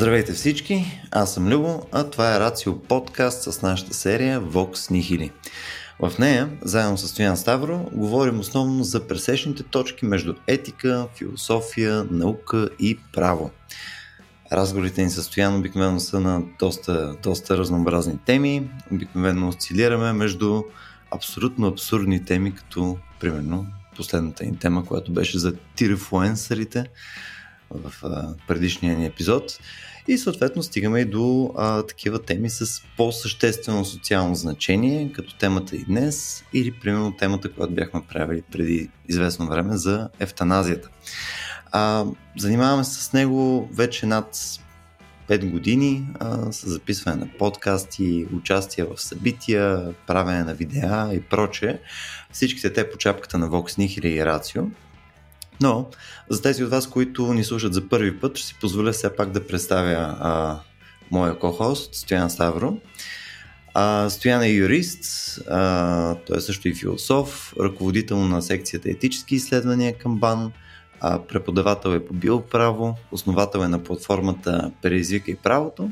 Здравейте всички, аз съм Любо, а това е Рацио подкаст с нашата серия Vox Nihili. В нея, заедно с Стоян Ставро, говорим основно за пресечните точки между етика, философия, наука и право. Разговорите ни с Стоян обикновено са на доста, доста разнообразни теми. Обикновено осцилираме между абсолютно абсурдни теми, като примерно последната ни тема, която беше за тирефуенсърите в предишния ни епизод. И съответно стигаме и до а, такива теми с по-съществено социално значение, като темата и днес, или примерно темата, която бяхме правили преди известно време за ефтаназията. А, занимаваме се с него вече над 5 години а, с записване на подкасти, участие в събития, правене на видеа и прочее. Всичките те по чапката на Vox Nihil и Рацио. Но за тези от вас, които ни слушат за първи път, ще си позволя все пак да представя а, моя ко-хост Стоян Ставро. А, Стоян е юрист, а, той е също и философ, ръководител на секцията етически изследвания към БАН, а, преподавател е по биоправо, основател е на платформата Преизвика и правото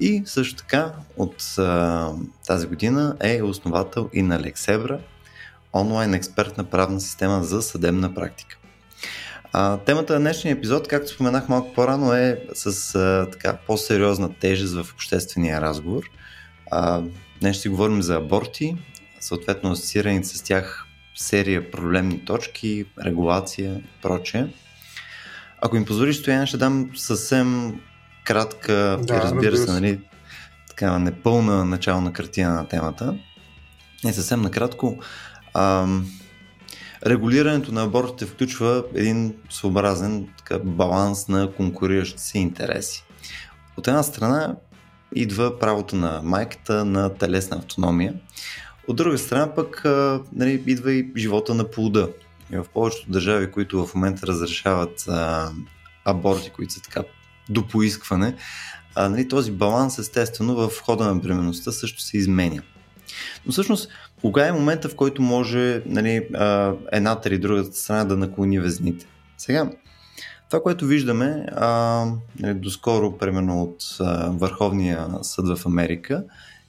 и също така от а, тази година е основател и на Лексебра, онлайн експертна правна система за съдебна практика. А, темата на днешния епизод, както споменах малко по-рано, е с а, така по-сериозна тежест в обществения разговор. А, днес ще говорим за аборти, съответно асоциираните с тях серия проблемни точки, регулация и прочее. Ако им позволиш, Стоян, ще дам съвсем кратка да, и разбира се, нали, така непълна начална картина на темата. И съвсем накратко. Ам, Регулирането на абортите включва един своеобразен така, баланс на конкуриращи се интереси. От една страна идва правото на майката на телесна автономия, от друга страна пък нали, идва и живота на плода. И в повечето държави, които в момента разрешават а, аборти, които са така до поискване, а, нали, този баланс естествено в хода на бременността също се изменя. Но всъщност кога е момента, в който може нали, едната или другата страна да наклони везните? Сега, това, което виждаме а, нали, доскоро, примерно от а, Върховния съд в Америка,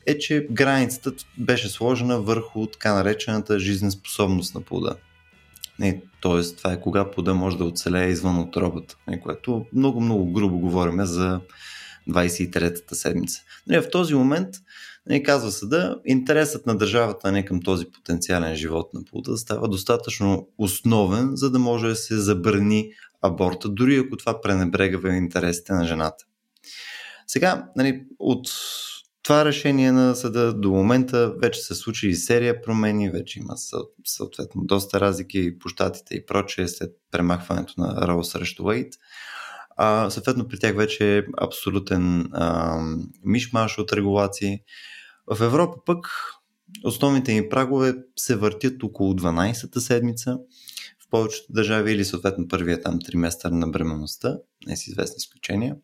е, че границата беше сложена върху така наречената жизнеспособност на плода. Тоест, това е кога плода може да оцелее извън отробата, което много-много грубо говорим за 23-та седмица. Нали, в този момент и казва съда, интересът на държавата не към този потенциален живот на плода става достатъчно основен, за да може да се забрани аборта, дори ако това пренебрегава интересите на жената. Сега, нали, от това решение на съда до момента вече се случи и серия промени, вече има съответно доста разлики по щатите и прочее след премахването на Роу срещу Уейт. А, съответно при тях вече е абсолютен а, мишмаш от регулации. В Европа пък основните ни прагове се въртят около 12-та седмица в повечето държави или съответно първия там триместър на бременността, не с известни изключения.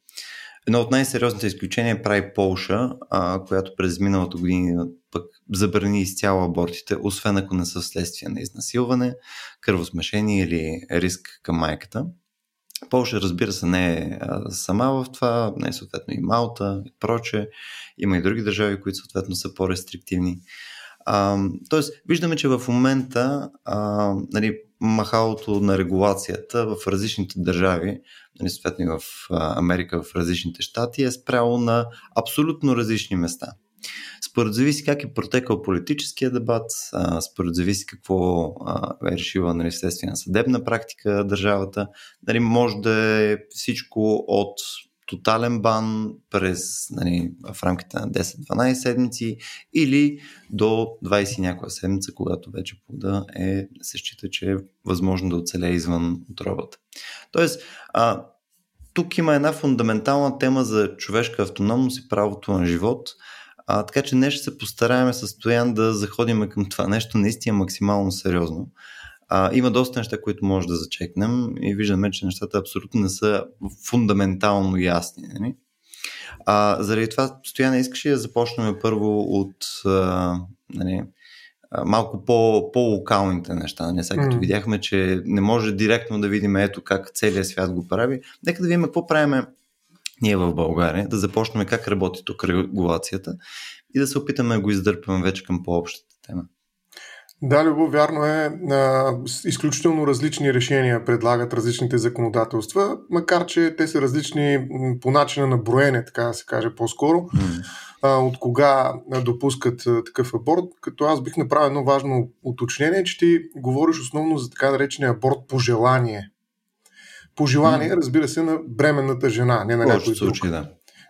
Едно от най-сериозните изключения прави Полша, а, която през миналата година пък забрани изцяло абортите, освен ако не са вследствие на изнасилване, кръвосмешение или риск към майката. Полша, разбира се, не е сама в това, не е съответно и Малта и проче. Има и други държави, които съответно са по-рестриктивни. А, тоест, виждаме, че в момента а, нали, махалото на регулацията в различните държави, нали, съответно и в Америка, в различните щати, е спряло на абсолютно различни места. Според зависи как е протекал политическия дебат, според зависи какво е решила нали, следствие на съдебна практика държавата. Нали, може да е всичко от тотален бан през, нали, в рамките на 10-12 седмици или до 20 някоя седмица, когато вече плода е, се счита, че е възможно да оцелее извън отробата. Тоест, а, тук има една фундаментална тема за човешка автономност и правото на живот – а, така че днес ще се постараем с Стоян да заходим към това нещо наистина максимално сериозно. А, има доста неща, които може да зачекнем и виждаме, че нещата абсолютно не са фундаментално ясни. Нали? А, заради това, Стояна, искаш ли да започнем първо от а, нали, малко по, по-локалните неща. Не сега като mm. видяхме, че не може директно да видим ето как целият свят го прави. Нека да видим какво правиме ние в България, да започнем как работи тук регулацията и да се опитаме да го издърпаме вече към по-общата тема. Да, Любо, вярно е. А, изключително различни решения предлагат различните законодателства, макар че те са различни по начина на броене, така да се каже по-скоро, mm. а, от кога допускат а, такъв аборт. Като аз бих направил едно важно уточнение, че ти говориш основно за така наречения аборт по желание. По желание, mm. разбира се, на бременната жена, не на някой друг. Случай, да.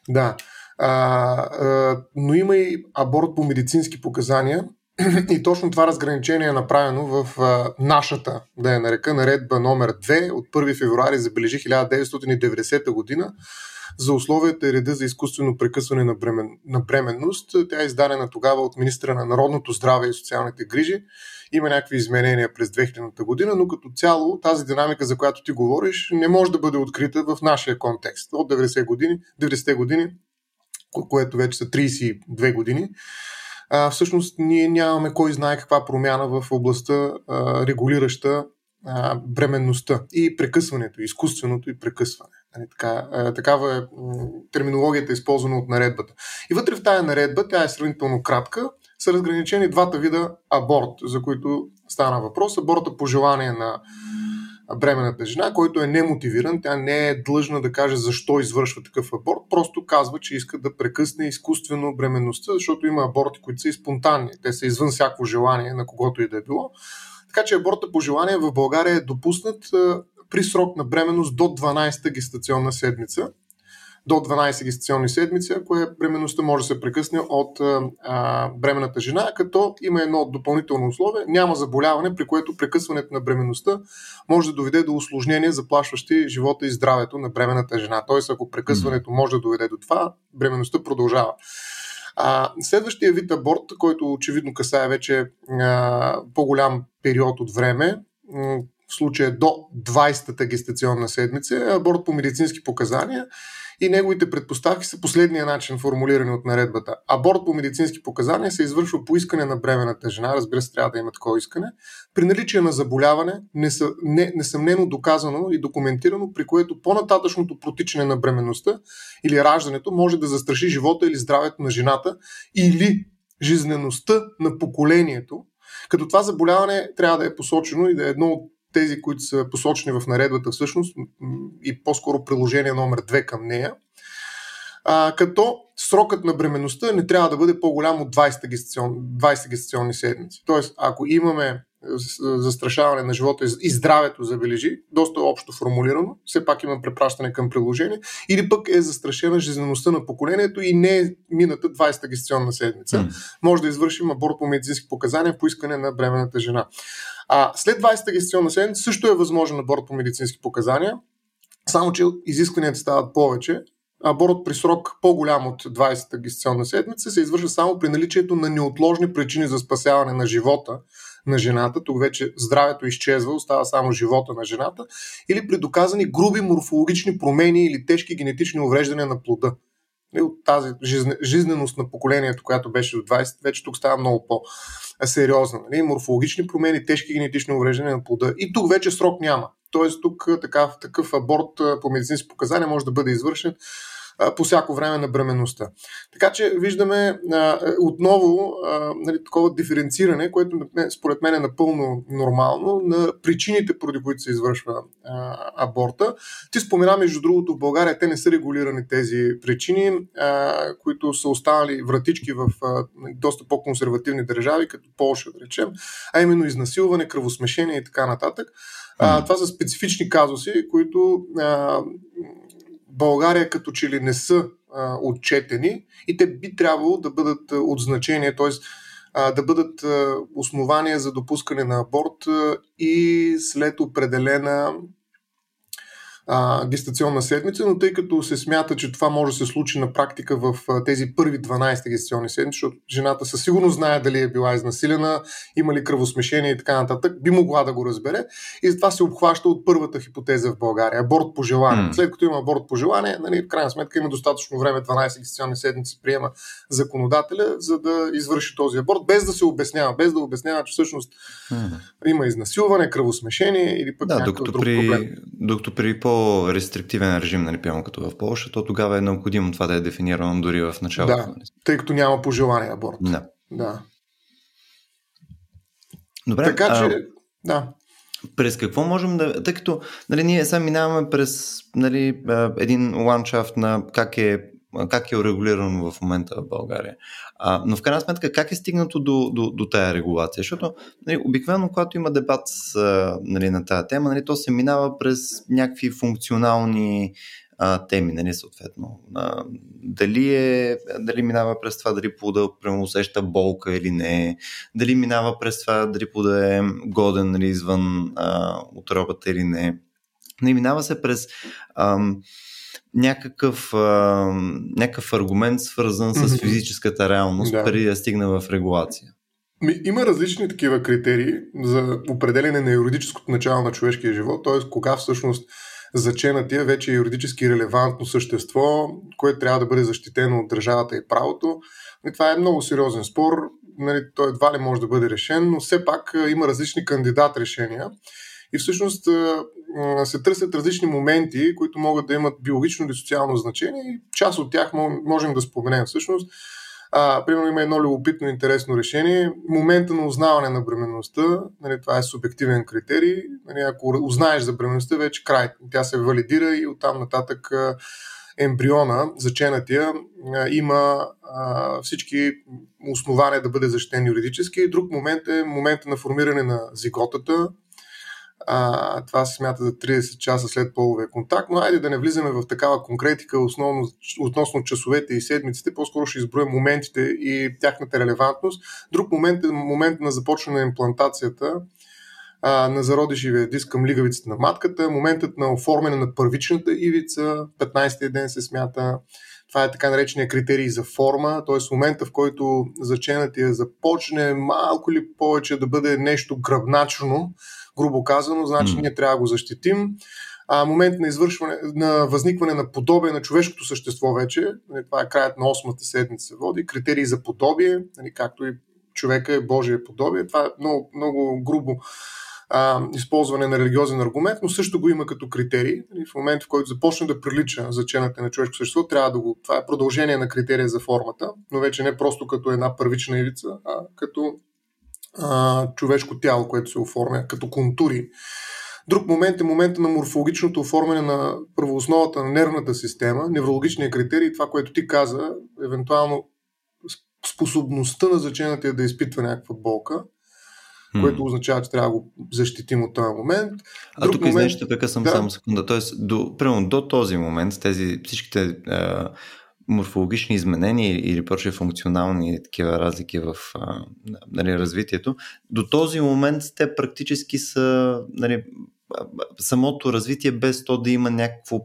Да. А, а, но има и аборт по медицински показания, И точно това разграничение е направено в а, нашата, да я нарека, наредба номер 2 от 1 февруари, забележи 1990 година за условията и реда за изкуствено прекъсване на, бремен, на бременност. Тя е издадена тогава от министра на Народното здраве и социалните грижи. Има някакви изменения през 2000 година, но като цяло тази динамика, за която ти говориш, не може да бъде открита в нашия контекст. От 90 години, 90 години, което вече са 32 години, а, всъщност ние нямаме кой знае каква промяна в областта а, регулираща а, бременността и прекъсването, изкуственото и прекъсване. Нали, така, такава е терминологията, използвана от наредбата. И вътре в тая наредба, тя е сравнително кратка, са разграничени двата вида аборт, за които стана въпрос. Аборта по желание на бременната жена, който е немотивиран, тя не е длъжна да каже защо извършва такъв аборт, просто казва, че иска да прекъсне изкуствено бременността, защото има аборти, които са и спонтанни. Те са извън всяко желание на когото и да е било. Така че аборта по желание в България е допуснат при срок на бременност до 12-та гестационна седмица до 12 гестационни седмици, ако е бременността може да се прекъсне от а, бременната жена, като има едно допълнително условие, няма заболяване, при което прекъсването на бременността може да доведе до осложнения, заплашващи живота и здравето на бременната жена. Тоест, ако прекъсването може да доведе до това, бременността продължава. А, следващия вид аборт, който очевидно касае вече а, по-голям период от време, в случая до 20-та гестационна седмица, е аборт по медицински показания и неговите предпоставки са последния начин формулирани от наредбата. Аборт по медицински показания се извършва по искане на бременната жена, разбира се, трябва да има такова искане, при наличие на заболяване, несъмнено доказано и документирано, при което по-нататъчното протичане на бременността или раждането може да застраши живота или здравето на жената или жизнеността на поколението, като това заболяване трябва да е посочено и да е едно от тези, които са посочени в наредбата всъщност и по-скоро приложение номер 2 към нея, а, като срокът на бременността не трябва да бъде по-голям от 20 гестационни, 20 гестационни седмици. Тоест, ако имаме застрашаване на живота и здравето, забележи, доста общо формулирано, все пак има препращане към приложение, или пък е застрашена жизнеността на поколението и не е мината 20-та гестационна седмица. Mm. Може да извършим аборт по медицински показания по искане на бременната жена. А след 20-та гестационна седмица също е възможен аборт по медицински показания, само че изискванията стават повече. Аборт при срок по-голям от 20-та гестационна седмица се извършва само при наличието на неотложни причини за спасяване на живота на жената, тук вече здравето изчезва, остава само живота на жената, или при доказани груби морфологични промени или тежки генетични увреждания на плода. И от тази жизненост на поколението, която беше до 20, вече тук става много по-сериозна. Нали? Морфологични промени, тежки генетични увреждания на плода. И тук вече срок няма. Тоест тук такъв, такъв аборт по медицински показания може да бъде извършен по всяко време на бременността. Така че виждаме а, отново нали, такова диференциране, което според мен е напълно нормално на причините, поради които се извършва аборта. Ти спомена, между другото, в България те не са регулирани тези причини, които са останали вратички в доста по-консервативни държави, като Полша, да речем, а именно изнасилване, кръвосмешение и така нататък. А, това са специфични казуси, които а, България като че ли не са а, отчетени и те би трябвало да бъдат от значение, т.е. да бъдат основания за допускане на аборт и след определена а, гестационна седмица, но тъй като се смята, че това може да се случи на практика в а, тези първи 12 гестационни седмици, защото жената със сигурност знае дали е била изнасилена, има ли кръвосмешение и така нататък, би могла да го разбере и затова се обхваща от първата хипотеза в България аборт по желание. Mm. След като има аборт по желание, нали, в крайна сметка има достатъчно време, 12 гестационни седмици приема законодателя, за да извърши този аборт, без да се обяснява, без да обяснява, че всъщност mm. има изнасилване, кръвосмешение или пък да, докато друг при, проблем. Докато при по по-рестриктивен режим, нали, прямо като в Польша, то тогава е необходимо това да е дефинирано дори в началото. Да, тъй като няма пожелание аборт. Да. да. Добре, така че, а, да. През какво можем да... Тъй като нали, ние сега минаваме през нали, един ландшафт на как е как е урегулирано в момента в България. А, но в крайна сметка, как е стигнато до, до, до тая регулация? Защото нали, обикновено, когато има дебат с, нали, на тая тема, нали, то се минава през някакви функционални а, теми, нали, съответно. А, дали, е, дали минава през това, дали плода усеща болка или не, дали минава през това, дали плода е годен нали, извън а, отробата или не. Не минава се през ам, някакъв, а, някакъв аргумент, свързан с физическата реалност, да. преди да стигне в регулация. Има различни такива критерии за определене на юридическото начало на човешкия живот, т.е. кога всъщност заченатия вече е юридически релевантно същество, което трябва да бъде защитено от държавата и правото. И това е много сериозен спор, нали, той едва ли може да бъде решен, но все пак има различни кандидат решения. И всъщност се търсят различни моменти, които могат да имат биологично или социално значение и част от тях можем да споменем всъщност. А, примерно има едно любопитно интересно решение. Момента на узнаване на бременността, нали, това е субективен критерий. Нали, ако узнаеш за бременността, вече край. Тя се валидира и оттам нататък ембриона, заченатия, има а, всички основания да бъде защитен юридически. Друг момент е момента на формиране на зиготата, а, това се смята за 30 часа след половия контакт, но айде да не влизаме в такава конкретика основно, относно часовете и седмиците, по-скоро ще изброя моментите и тяхната релевантност. Друг момент е момент на започване на имплантацията а, на зародишивия диск към лигавицата на матката, моментът на оформяне на първичната ивица, 15-ти ден се смята, това е така наречения критерий за форма, т.е. момента в който заченатия започне малко или повече да бъде нещо гръбначно, грубо казано, значи mm. ние трябва да го защитим. А, момент на извършване, на възникване на подобие на човешкото същество вече, нали, това е краят на 8-та седмица се води, критерии за подобие, нали, както и човека е Божие подобие. Това е много, много грубо а, използване на религиозен аргумент, но също го има като критерий. Нали, в момента, в който започне да прилича зачената на човешко същество, трябва да го. Това е продължение на критерия за формата, но вече не просто като една първична ивица, а като а, човешко тяло, което се оформя като контури. Друг момент е момента на морфологичното оформяне на първоосновата на нервната система, неврологичния критерий, това, което ти каза, евентуално способността на зачената е да изпитва някаква болка, mm. което означава, че трябва да го защитим от този момент. Друг а тук момент... извинете, така съм да. само секунда. Тоест, до, примерно, до този момент, тези всичките морфологични изменения или прочие функционални такива разлики в нали, развитието, до този момент те практически са нали, самото развитие без то да има някакво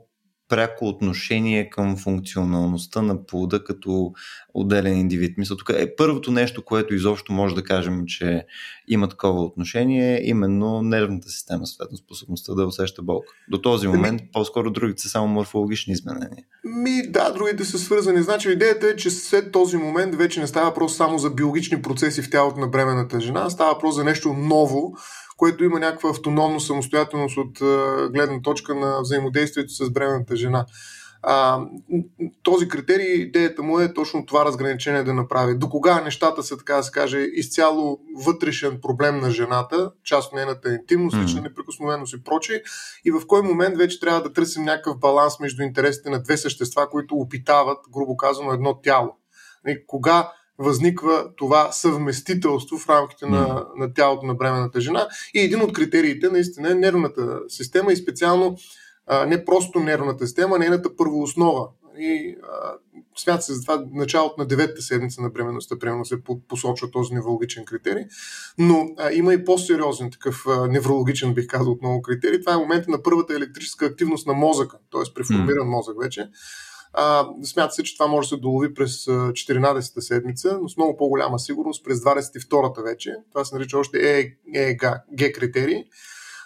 пряко отношение към функционалността на плода като отделен индивид. Мисля, тук е първото нещо, което изобщо може да кажем, че има такова отношение, е именно нервната система, съответно способността да усеща болка. До този момент ми... по-скоро другите са само морфологични изменения. Ми, да, другите са свързани. Значи идеята е, че след този момент вече не става въпрос само за биологични процеси в тялото на бременната жена, става въпрос за нещо ново, което има някаква автономна самостоятелност от гледна точка на взаимодействието с бременната жена. А, този критерий, идеята му е точно това разграничение да направи. До кога нещата са, така да се каже, изцяло вътрешен проблем на жената, част от нейната интимност, лична mm-hmm. неприкосновеност и прочее, и в кой момент вече трябва да търсим някакъв баланс между интересите на две същества, които опитават, грубо казано, едно тяло. И кога възниква това съвместителство в рамките на, на тялото на бременната жена. И един от критериите наистина е нервната система и специално а, не просто нервната система, нейната първооснова. И а, смята се за това началото на деветата седмица на бременността, примерно се посочва този неврологичен критерий, но а, има и по-сериозен такъв а, неврологичен, бих казал, отново критерий. Това е момента на първата електрическа активност на мозъка, т.е. преформиран мозък вече. А, смята се, че това може да се долови през 14-та седмица, но с много по-голяма сигурност през 22-та вече. Това се нарича още ЕЕГ критерий.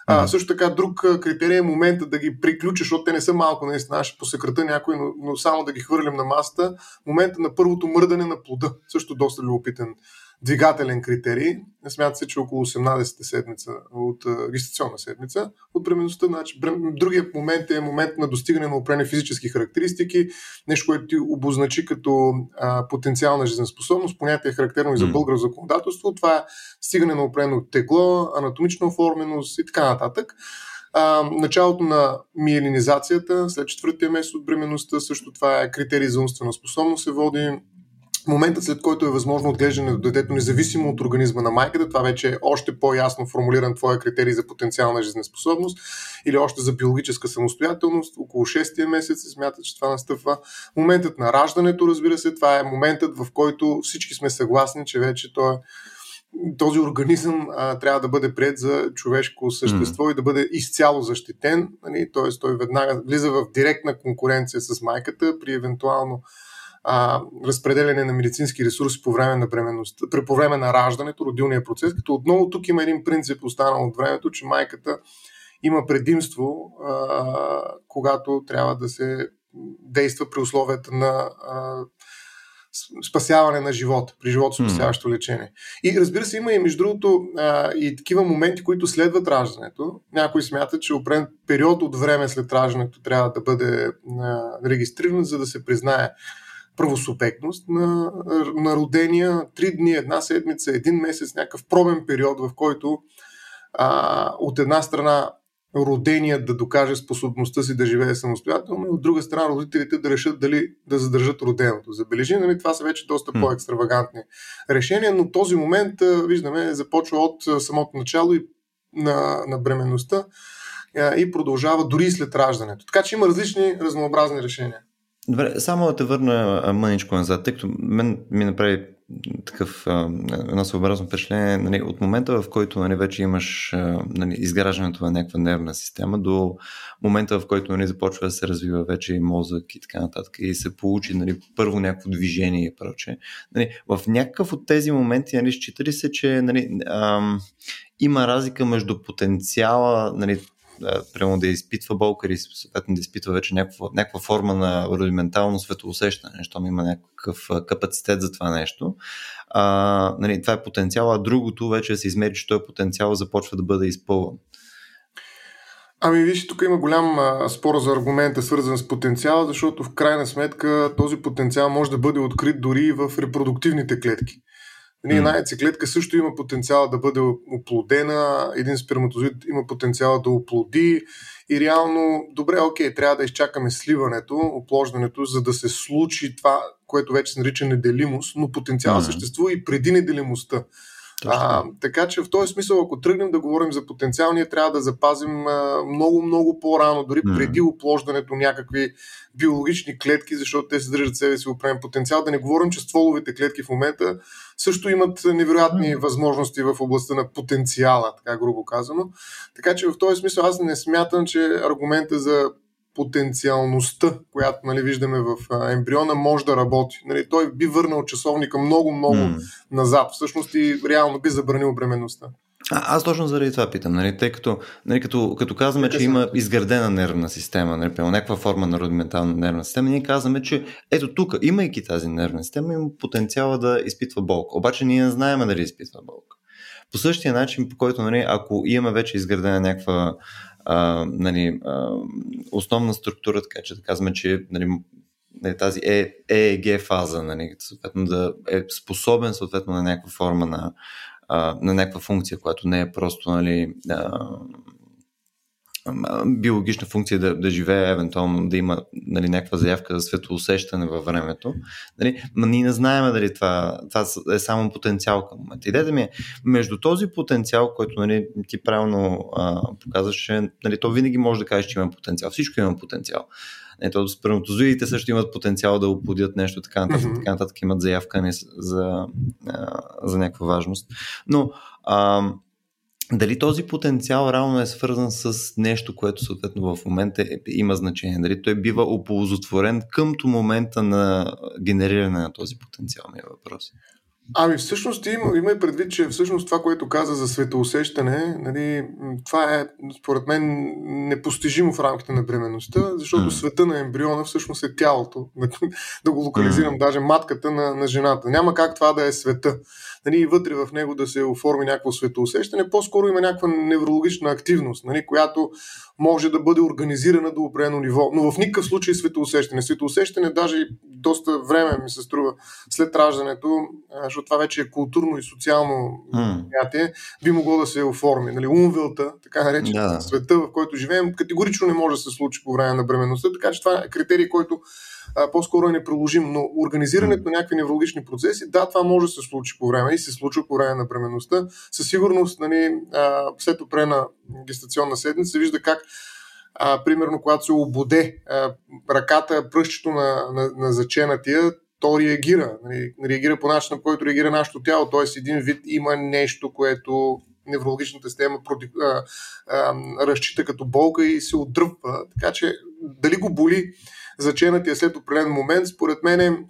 А, също така, друг критерий е момента да ги приключиш, защото те не са малко, наистина, ще посъкрата някой, но, но само да ги хвърлим на масата. Момента на първото мърдане на плода, също доста любопитен двигателен критерий. Смята се, че около 18-та седмица от гестационна седмица от бременността. Значи, другият момент е момент на достигане на определени физически характеристики, нещо, което ти обозначи като а, потенциална жизнеспособност. Понятие е характерно и за българско законодателство. Това е стигане на определено тегло, анатомична оформеност и така нататък. А, началото на миелинизацията, след четвъртия месец от бременността, също това е критерий за умствена способност, се води моментът, след който е възможно отглеждане на детето, независимо от организма на майката, това вече е още по-ясно формулиран твоя критерий за потенциална жизнеспособност или още за биологическа самостоятелност. Около 6-я месец се смята, че това настъпва. Моментът на раждането, разбира се, това е моментът, в който всички сме съгласни, че вече той е този организъм а, трябва да бъде пред за човешко същество mm. и да бъде изцяло защитен. Нали? Т.е. той веднага влиза в директна конкуренция с майката при евентуално а, разпределяне на медицински ресурси по време на бременността, при по време на раждането, родилния процес, като отново тук има един принцип останал от времето, че майката има предимство, а, когато трябва да се действа при условията на а, спасяване на живота, при живото спасяващо лечение. И разбира се, има и между другото а, и такива моменти, които следват раждането. Някой смята, че определен период от време след раждането трябва да бъде а, регистриран, за да се признае правосубектност на, на родения три дни, една седмица, един месец, някакъв пробен период, в който а, от една страна роденият да докаже способността си да живее самостоятелно, и от друга страна родителите да решат дали да задържат роденото. Забележи, нали, това са вече доста по-екстравагантни решения, но този момент, виждаме, започва от самото начало и на, на бременността и продължава дори и след раждането. Така че има различни разнообразни решения. Добре, само да те върна мъничко назад, тъй като мен ми направи такъв едно съобразно впечатление нали, от момента, в който нали, вече имаш нали, изграждането на някаква нервна система до момента, в който нали, започва да се развива вече и мозък и така нататък и се получи нали, първо някакво движение и прочее. Нали, в някакъв от тези моменти нали, счита ли се, че нали, ам, има разлика между потенциала, нали, прямо да изпитва болка или съответно да изпитва вече някаква, някаква форма на рудиментално светоусещане, защото има някакъв капацитет за това нещо. А, нали, това е потенциал, а другото вече се измери, че този потенциал започва да бъде изпълван. Ами виж, тук има голям а, спор за аргумента, свързан с потенциала, защото в крайна сметка този потенциал може да бъде открит дори в репродуктивните клетки. Нали, една яйцеклетка също има потенциал да бъде оплодена, един сперматозит има потенциал да оплоди и реално, добре, окей, трябва да изчакаме сливането, оплождането, за да се случи това, което вече се нарича неделимост, но потенциал mm-hmm. съществува и преди неделимостта. А, така че в този смисъл, ако тръгнем да говорим за потенциал, ние трябва да запазим а, много, много по-рано, дори mm. преди оплождането някакви биологични клетки, защото те съдържат в себе си определен потенциал. Да не говорим, че стволовите клетки в момента също имат невероятни възможности в областта на потенциала, така грубо казано. Така че в този смисъл аз не смятам, че аргумента за потенциалността, която нали, виждаме в ембриона, може да работи. Нали, той би върнал часовника много-много mm. назад, всъщност и реално би забранил бременността. А, аз точно заради това питам, нали, тъй като, нали, като, като казваме, че има изградена нервна система, нали, някаква форма на рудиментална нервна система, ние казваме, че ето тук, имайки тази нервна система, има потенциала да изпитва болка. Обаче ние не знаем дали изпитва болка. По същия начин, по който, нали, ако имаме вече изградена някаква а, нали, а, основна структура, така че да казваме, че нали, нали, тази ЕЕГ фаза, нали, съответно да е способен съответно на някаква форма на, на някаква функция, която не е просто нали, а, биологична функция да, да живее, евентуално да има нали, някаква заявка за светоусещане във времето. Нали, но ние не знаем дали това, това е само потенциал към момента. Идеята ми е, между този потенциал, който нали, ти правилно а, показваш, нали, то винаги може да кажеш, че има потенциал. Всичко има потенциал. Не, то сперматозоидите също имат потенциал да оплодят нещо, така нататък, mm-hmm. така нататък имат заявка не, за, за някаква важност. Но а, дали този потенциал реално е свързан с нещо, което съответно в момента е, има значение. Дали той бива оползотворен къмто момента на генериране на този потенциал, ми е въпрос. Ами всъщност има, има и предвид, че всъщност това, което каза за светоусещане, нали, това е според мен непостижимо в рамките на бременността, защото mm. света на ембриона всъщност е тялото, да го локализирам, mm. даже матката на, на жената. Няма как това да е света нали, вътре в него да се оформи някакво светоусещане, по-скоро има някаква неврологична активност, нали, която може да бъде организирана до определено ниво. Но в никакъв случай светоусещане. Светоусещане даже доста време ми се струва след раждането, защото това вече е културно и социално понятие, mm. би могло да се оформи. Нали, умвелта, така наречен yeah. света, в който живеем, категорично не може да се случи по време на бременността, така че това е критерий, който а, по-скоро е неприложим. Но организирането на някакви неврологични процеси, да, това може да се случи по време и се случва по време на бременността. Със сигурност, нали, а, след опрена гестационна седмица се вижда как а, примерно, когато се ободе а, ръката, пръщето на, на, на заченатия, то реагира. Нали, реагира по начина, по който реагира нашето тяло. Т.е. един вид има нещо, което неврологичната система проти, а, а, разчита като болка и се отдръпва. Така че дали го боли заченатия след определен момент, според мен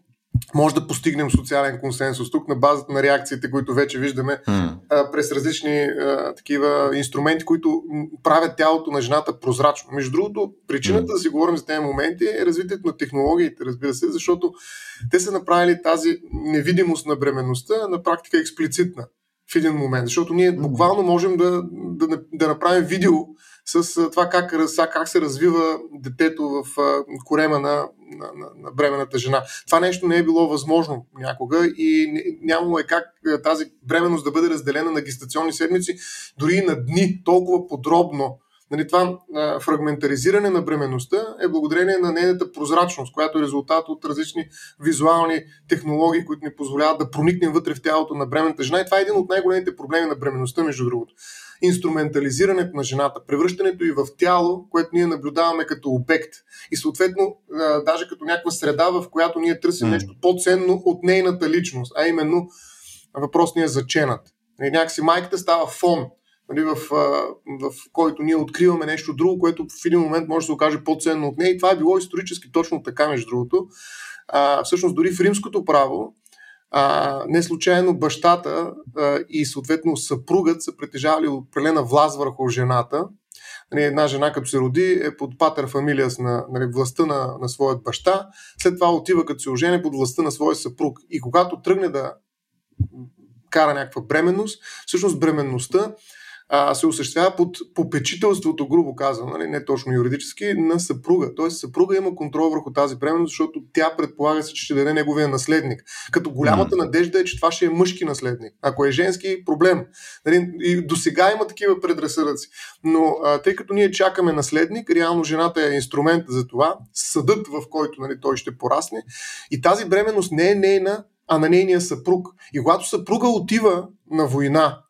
може да постигнем социален консенсус тук на базата на реакциите, които вече виждаме mm. а, през различни а, такива инструменти, които правят тялото на жената прозрачно. Между другото, причината mm. да си говорим за тези моменти е развитието на технологиите, разбира се, защото те са направили тази невидимост на бременността на практика експлицитна в един момент, защото ние буквално можем да, да, да направим видео с това как, как се развива детето в корема на, на, на, на бременната жена. Това нещо не е било възможно някога и нямало е как тази бременност да бъде разделена на гестационни седмици, дори и на дни, толкова подробно. Нали, това а, фрагментаризиране на бременността е благодарение на нейната прозрачност, която е резултат от различни визуални технологии, които ни позволяват да проникнем вътре в тялото на бременната жена. И това е един от най-големите проблеми на бременността, между другото инструментализирането на жената, превръщането и в тяло, което ние наблюдаваме като обект и съответно даже като някаква среда, в която ние търсим нещо по-ценно от нейната личност, а именно въпросния заченат. И някакси майката става фон, нали, в, в който ние откриваме нещо друго, което в един момент може да се окаже по-ценно от нея. И това е било исторически точно така, между другото. А, всъщност, дори в римското право а, не случайно бащата а, и съответно съпругът са притежавали определена власт върху жената. Нали, една жена, като се роди, е под патър фамилия на нали, властта на, на своят баща. След това отива, като се ожени, под властта на своя съпруг. И когато тръгне да кара някаква бременност, всъщност бременността а, се осъществява под попечителството, грубо казвам, нали, не точно юридически, на съпруга. Тоест съпруга има контрол върху тази бременност, защото тя предполага се, че ще даде неговия наследник. Като голямата надежда е, че това ще е мъжки наследник. Ако е женски, проблем. Нали, и до сега има такива предразсъдъци. Но а, тъй като ние чакаме наследник, реално жената е инструмент за това, съдът, в който нали, той ще порасне. И тази бременност не е нейна, а на нейния съпруг. И когато съпруга отива на война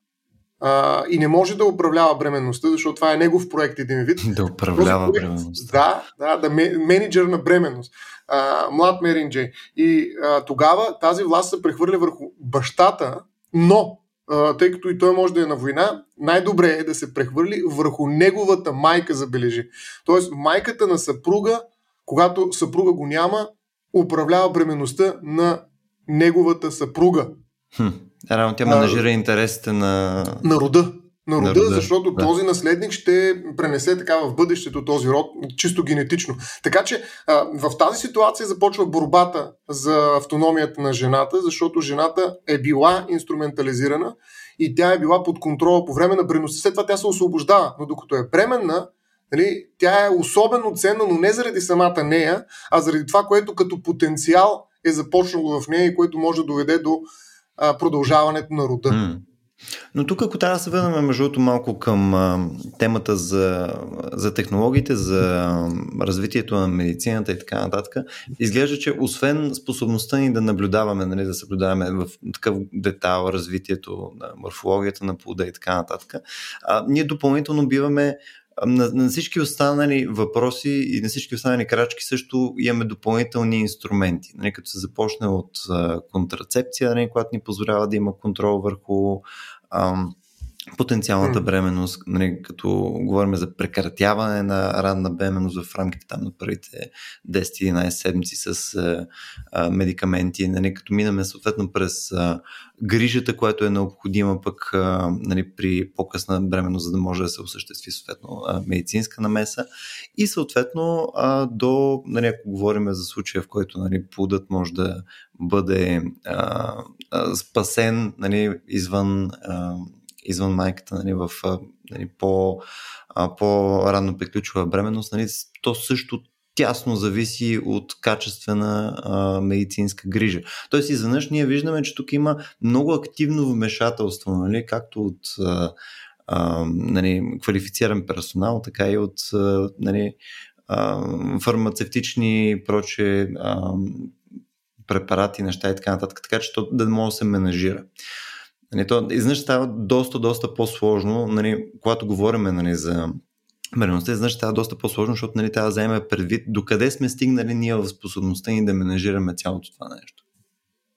а, и не може да управлява бременността, защото това е негов проект един вид. Да управлява проект, бременността. Да, да, да менеджер на бременност. А, млад Мерин Джей. И а, тогава тази власт се прехвърля върху бащата, но а, тъй като и той може да е на война, най-добре е да се прехвърли върху неговата майка, забележи. Тоест майката на съпруга, когато съпруга го няма, управлява бременността на неговата съпруга. Хм. Рано тя менажира интересите на... На рода. На рода, на рода защото да. този наследник ще пренесе така в бъдещето този род, чисто генетично. Така че а, в тази ситуация започва борбата за автономията на жената, защото жената е била инструментализирана и тя е била под контрола по време на бременността. След това тя се освобождава, но докато е бременна, нали, тя е особено ценна, но не заради самата нея, а заради това, което като потенциал е започнало в нея и което може да доведе до а, продължаването на рода. Mm. Но тук, ако трябва да се върнем между другото малко към а, темата за, за технологиите, за развитието на медицината и така нататък, изглежда, че освен способността ни да наблюдаваме, нали, да съблюдаваме в такъв детал развитието на морфологията на плода и така нататък, а, ние допълнително биваме на, на всички останали въпроси и на всички останали крачки също имаме допълнителни инструменти. Нали, като се започне от а, контрацепция, нали, която ни позволява да има контрол върху ам, потенциалната бременност, нали, като говорим за прекратяване на ранна бременност в рамките там на първите 10-11 седмици с а, медикаменти, нали, като минаме съответно през а, грижата, която е необходима пък а, нали, при по-късна бременност, за да може да се осъществи съответно а, медицинска намеса. И съответно а, до, нали, ако говорим за случая, в който нали, плодът може да бъде а, а, спасен нали, извън а, извън майката нали, в нали, по, по-рано приключва бременност, нали, то също тясно зависи от качествена а, медицинска грижа. Тоест, изведнъж ние виждаме, че тук има много активно вмешателство, нали, както от а, а, нали, квалифициран персонал, така и от а, нали, а, фармацевтични проче а, препарати, неща и така нататък, така че то да може да се менажира. Нали, то изнъж става доста, доста по-сложно, нали, когато говорим нали, за бременността, изнъж става доста по-сложно, защото нали, трябва да вземем предвид докъде сме стигнали ние в способността ни да менажираме цялото това нещо.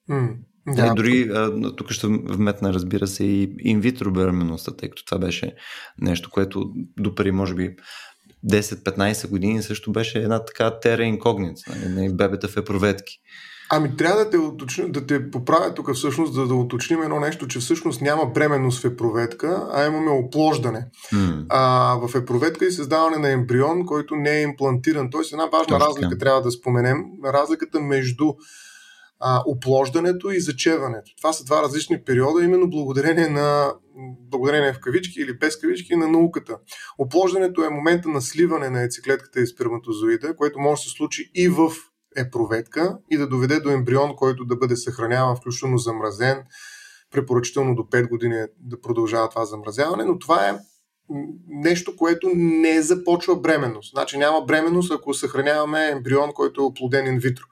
Mm, да. Нали, дори а, тук ще вметна, разбира се, и инвитро бременността, тъй като това беше нещо, което допреди, може би, 10-15 години също беше една така тера инкогница, нали, бебета в епроветки. Ами трябва да те, уточня, да те поправя тук всъщност, да, да уточним едно нещо, че всъщност няма бременност в епроветка, а имаме оплождане. Mm. А, в епроветка и създаване на ембрион, който не е имплантиран. Тоест една важна Точно. разлика трябва да споменем. Разликата между а, оплождането и зачеването. Това са два различни периода, именно благодарение на благодарение в кавички или без кавички на науката. Оплождането е момента на сливане на яйцеклетката и сперматозоида, което може да се случи и в е проветка и да доведе до ембрион, който да бъде съхраняван, включително замразен, препоръчително до 5 години да продължава това замразяване, но това е нещо, което не започва бременност. Значи няма бременност, ако съхраняваме ембрион, който е оплоден инвитро.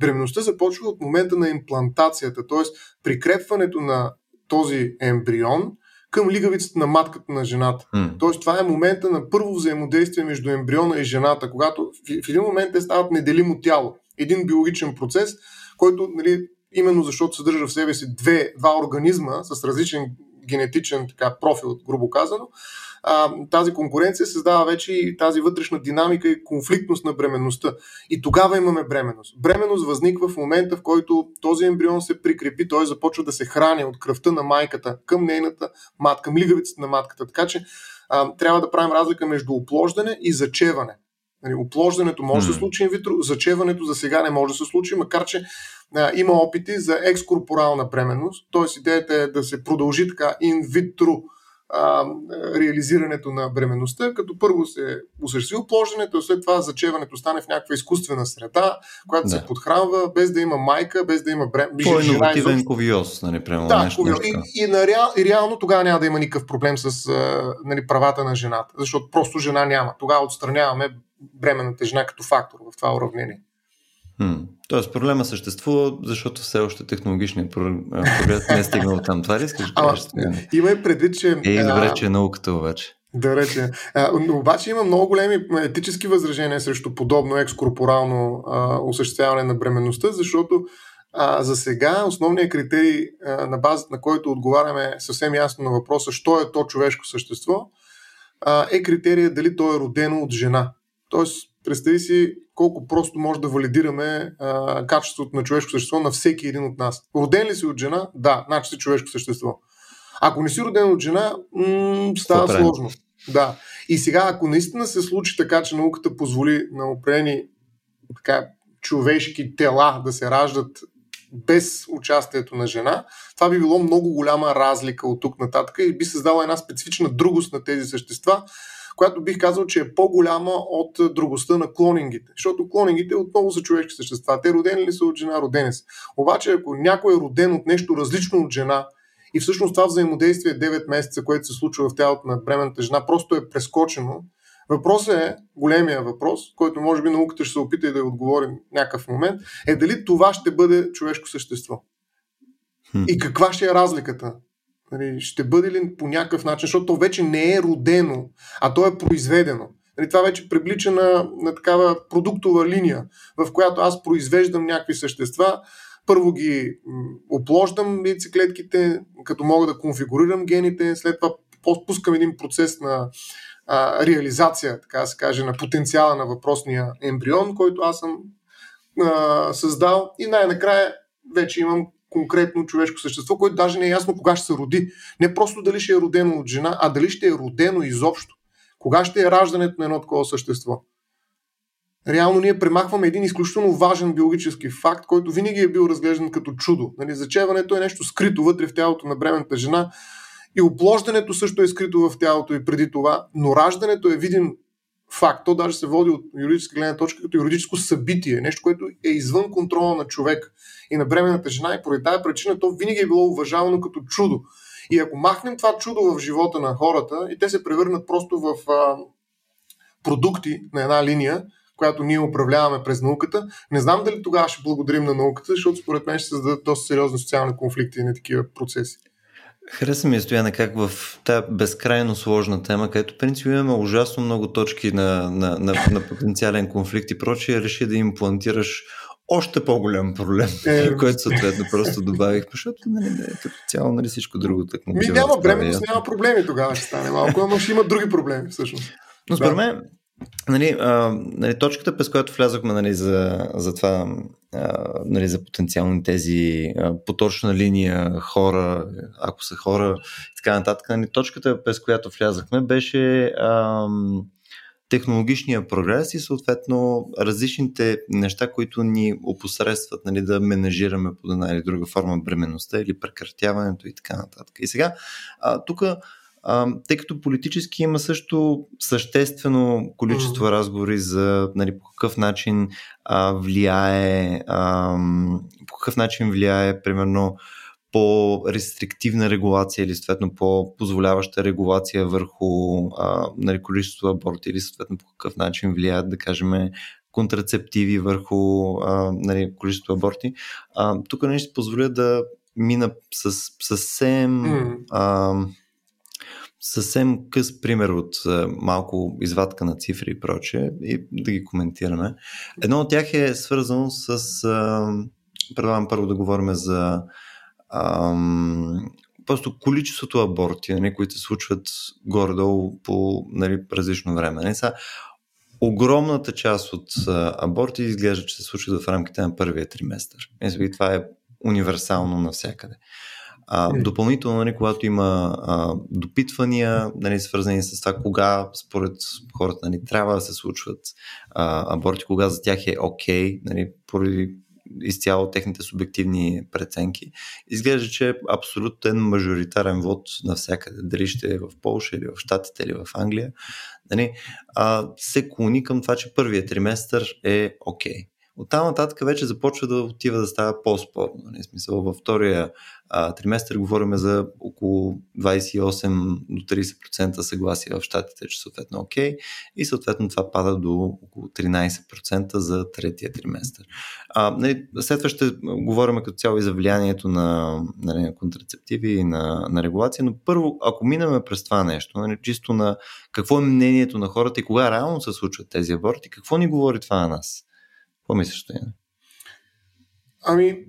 Бременността започва от момента на имплантацията, т.е. прикрепването на този ембрион към лигавицата на матката на жената. Mm. Тоест това е момента на първо взаимодействие между ембриона и жената, когато в, в един момент те стават неделимо тяло един биологичен процес, който нали, именно защото съдържа в себе си две, два организма с различен генетичен така, профил, грубо казано, а, тази конкуренция създава вече и тази вътрешна динамика и конфликтност на бременността. И тогава имаме бременност. Бременност възниква в момента, в който този ембрион се прикрепи, той започва да се храни от кръвта на майката към нейната матка, към лигавицата на матката. Така че а, трябва да правим разлика между оплождане и зачеване. Нали, оплождането може да се случи инвитро, зачеването за сега не може да се случи, макар че а, има опити за екскорпорална бременност, т.е. идеята е да се продължи така инвитро а, реализирането на бременността, като първо се осъществи оплождането, след това зачеването стане в някаква изкуствена среда, която да. се подхранва, без да има майка, без да има бременност. По-инновативен ковиоз, нали, прямо да, нещо, нещо. И, и, на реал, и реално тогава няма да има никакъв проблем с нали, правата на жената, защото просто жена няма. Тогава отстраняваме бременната жена като фактор в това уравнение. Хм. Тоест проблема съществува, защото все още технологичният прогрес не е стигнал там. Това ли искаш да кажеш? Има и предвид, че... Е, добре, че е науката обаче. Да рече. А, обаче има много големи етически възражения срещу подобно екскорпорално а, осъществяване на бременността, защото а, за сега основният критерий, а, на базата на който отговаряме съвсем ясно на въпроса, що е то човешко същество, а, е критерия дали то е родено от жена. Тоест, представи си колко просто може да валидираме а, качеството на човешко същество на всеки един от нас. Роден ли си от жена? Да, значи си човешко същество. Ако не си роден от жена, м- става Съпрен. сложно. Да. И сега, ако наистина се случи така, че науката позволи на определени така, човешки тела да се раждат без участието на жена, това би било много голяма разлика от тук нататък и би създала една специфична другост на тези същества, която бих казал, че е по-голяма от другостта на клонингите. Защото клонингите отново са човешки същества. Те родени ли са от жена, родени са. Обаче, ако някой е роден от нещо различно от жена, и всъщност това взаимодействие 9 месеца, което се случва в тялото на бременната жена, просто е прескочено. Въпросът е, големия въпрос, който може би науката ще се опита и да отговорим някакъв момент, е дали това ще бъде човешко същество. И каква ще е разликата Нали, ще бъде ли по някакъв начин, защото то вече не е родено, а то е произведено. Нали, това вече приблича на, на такава продуктова линия, в която аз произвеждам някакви същества, първо ги оплождам яйцеклетките, като мога да конфигурирам гените, след това пускам един процес на а, реализация, така да се каже, на потенциала на въпросния ембрион, който аз съм а, създал и най-накрая вече имам конкретно човешко същество, което даже не е ясно кога ще се роди. Не просто дали ще е родено от жена, а дали ще е родено изобщо. Кога ще е раждането на едно такова същество. Реално ние премахваме един изключително важен биологически факт, който винаги е бил разглеждан като чудо. Нали, зачеването е нещо скрито вътре в тялото на бременната жена и оплождането също е скрито в тялото и преди това, но раждането е видим факт. То даже се води от юридическа гледна точка като юридическо събитие, нещо, което е извън контрола на човек и на бременната жена и поради тази причина то винаги е било уважавано като чудо. И ако махнем това чудо в живота на хората и те се превърнат просто в а, продукти на една линия, която ние управляваме през науката, не знам дали тогава ще благодарим на науката, защото според мен ще създадат доста сериозни социални конфликти и на такива процеси. Хареса ми, Стояна, как в тази безкрайно сложна тема, където принцип имаме ужасно много точки на, на, на, на потенциален конфликт и прочие, реши да им плантираш още по-голям проблем, е, който съответно просто добавих, защото нали, не, като цяло нали, всичко друго така. Ми няма бременност, няма проблеми тогава ще стане малко, ама ще има други проблеми всъщност. Но според да. мен, нали, а, нали, точката, през която влязохме нали, за, за това, а, нали, за потенциални тези а, поточна линия хора, ако са хора и така нататък, нали, точката, през която влязахме, беше а, технологичния прогрес и съответно различните неща, които ни опосредстват нали, да менажираме по една или друга форма бременността или прекратяването и така нататък. И сега, тук а, тъй като политически има също съществено количество mm. разговори за нали, по какъв начин а, влияе а, по какъв начин влияе примерно по-рестриктивна регулация или съответно по-позволяваща регулация върху а, нали, количество аборти или съответно по какъв начин влияят, да кажем, контрацептиви върху а, нали, количество аборти. А, тук не ще позволя да мина с съвсем mm. а, съвсем къс пример от малко извадка на цифри и прочее и да ги коментираме. Едно от тях е свързано с предлагам първо да говорим за ам, просто количеството аборти, нали, които се случват горе-долу по нали, различно време. Нали, са, огромната част от аборти изглежда, че се случват в рамките на първия триместър. И това е универсално навсякъде. А, допълнително, нали, когато има а, допитвания, нали, свързани с това кога според хората нали, трябва да се случват а, аборти, кога за тях е окей, okay, нали, поради изцяло техните субективни преценки. Изглежда, че е абсолютен мажоритарен вод навсякъде. Дали ще е в Польша или в Штатите или в Англия. Нали, а, се клони към това, че първият триместър е окей. Okay. От там нататък вече започва да отива да става по-спорно. Нали? Смисъл, във втория а, триместър говорим за около 28 до 30% съгласие в щатите, че съответно окей okay, и съответно това пада до около 13% за третия триместър. А, нали, след ще говорим като цяло и за влиянието на, нали, на контрацептиви и на, на регулация, но първо, ако минаме през това нещо, нали, чисто на какво е мнението на хората и кога реално се случват тези аборти, какво ни говори това на нас? Какво мислиш, Стояне? Ами,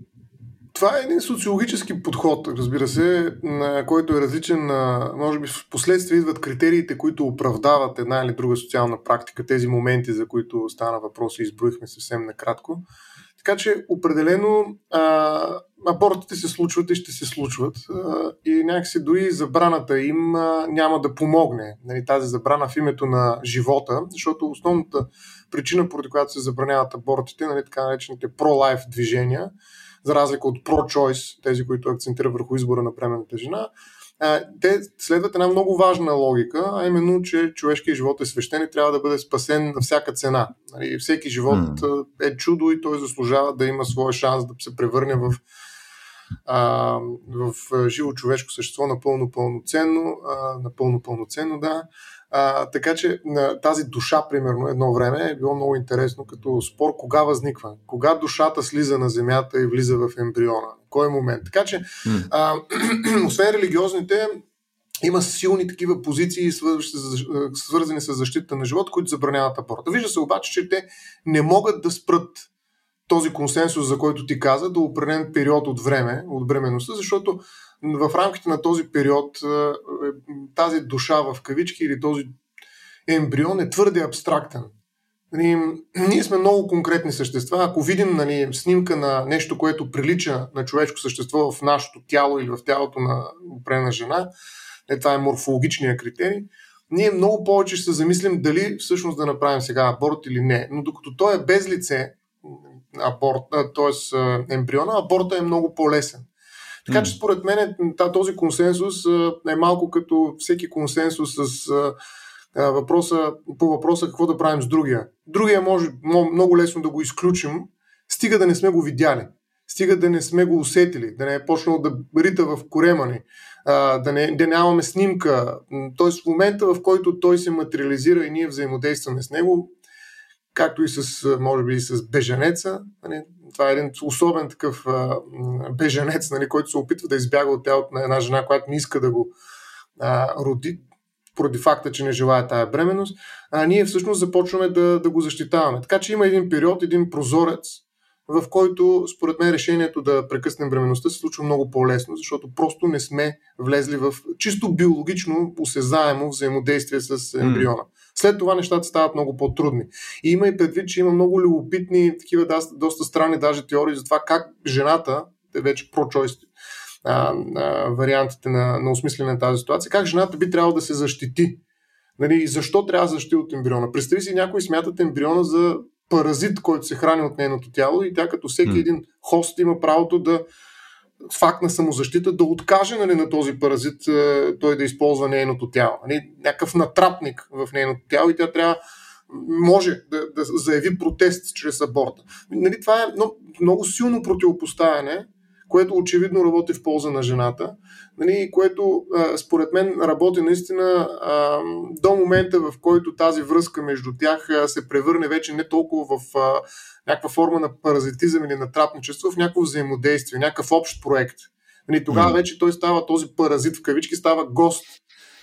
това е един социологически подход, разбира се, на който е различен. На, може би в последствие идват критериите, които оправдават една или друга социална практика, тези моменти, за които стана въпрос и изброихме съвсем накратко. Така че определено а, абортите се случват и ще се случват а, и някакси дори забраната им а, няма да помогне. Нали, тази забрана в името на живота, защото основната причина, поради която се забраняват абортите, нали, така наречените pro-life движения, за разлика от pro-choice, тези, които акцентират върху избора на пременната жена, те следват една много важна логика, а именно, че човешкият живот е свещен и трябва да бъде спасен на всяка цена. Нали, всеки живот mm. е чудо и той заслужава да има своя шанс да се превърне в, а, в живо човешко същество напълно пълноценно, а, напълно пълноценно, да. А, така че на тази душа, примерно, едно време е било много интересно като спор кога възниква. Кога душата слиза на земята и влиза в ембриона. Кой момент? Така че, а, освен религиозните, има силни такива позиции, свързани с защита на живота, които забраняват аборта. Вижда се обаче, че те не могат да спрат този консенсус, за който ти каза, до определен период от време, от бременността, защото в рамките на този период тази душа в кавички или този ембрион е твърде абстрактен. Нали, ние сме много конкретни същества. Ако видим нали, снимка на нещо, което прилича на човешко същество в нашето тяло или в тялото на определена жена, е, това е морфологичния критерий, ние много повече ще се замислим дали всъщност да направим сега аборт или не. Но докато той е без лице, аборт, т.е. ембриона, аборта е много по-лесен. Така че според мен този консенсус е малко като всеки консенсус с въпроса, по въпроса какво да правим с другия. Другия може много лесно да го изключим, стига да не сме го видяли, стига да не сме го усетили, да не е почнал да рита в корема ни, да, не, да нямаме снимка. Тоест в момента, в който той се материализира и ние взаимодействаме с него, както и с, може би, и с беженеца, това е един особен такъв беженец, нали, който се опитва да избяга от тялото на една жена, която не иска да го а, роди, поради факта, че не желая тая бременност, а ние всъщност започваме да, да го защитаваме. Така че има един период, един прозорец, в който според мен решението да прекъснем бременността се случва много по-лесно, защото просто не сме влезли в чисто биологично осезаемо взаимодействие с ембриона. След това нещата стават много по-трудни. И има и предвид, че има много любопитни, такива доста, доста странни даже теории за това как жената, е вече про-чойс а, а, вариантите на, на осмислене на тази ситуация, как жената би трябвало да се защити. Нали, и защо трябва да защити от ембриона? Представи си, някой смятат ембриона за паразит, който се храни от нейното тяло и тя като всеки един хост има правото да факт на самозащита да откаже нали, на този паразит е, той да използва нейното тяло. Нали, някакъв натрапник в нейното тяло и тя трябва може да, да заяви протест чрез аборта. Нали, това е много, много силно противопоставяне което очевидно работи в полза на жената, нали, което а, според мен работи наистина а, до момента, в който тази връзка между тях а, се превърне вече не толкова в а, някаква форма на паразитизъм или на трапничество, в някакво взаимодействие, някакъв общ проект. Нали, тогава вече той става този паразит в кавички, става гост.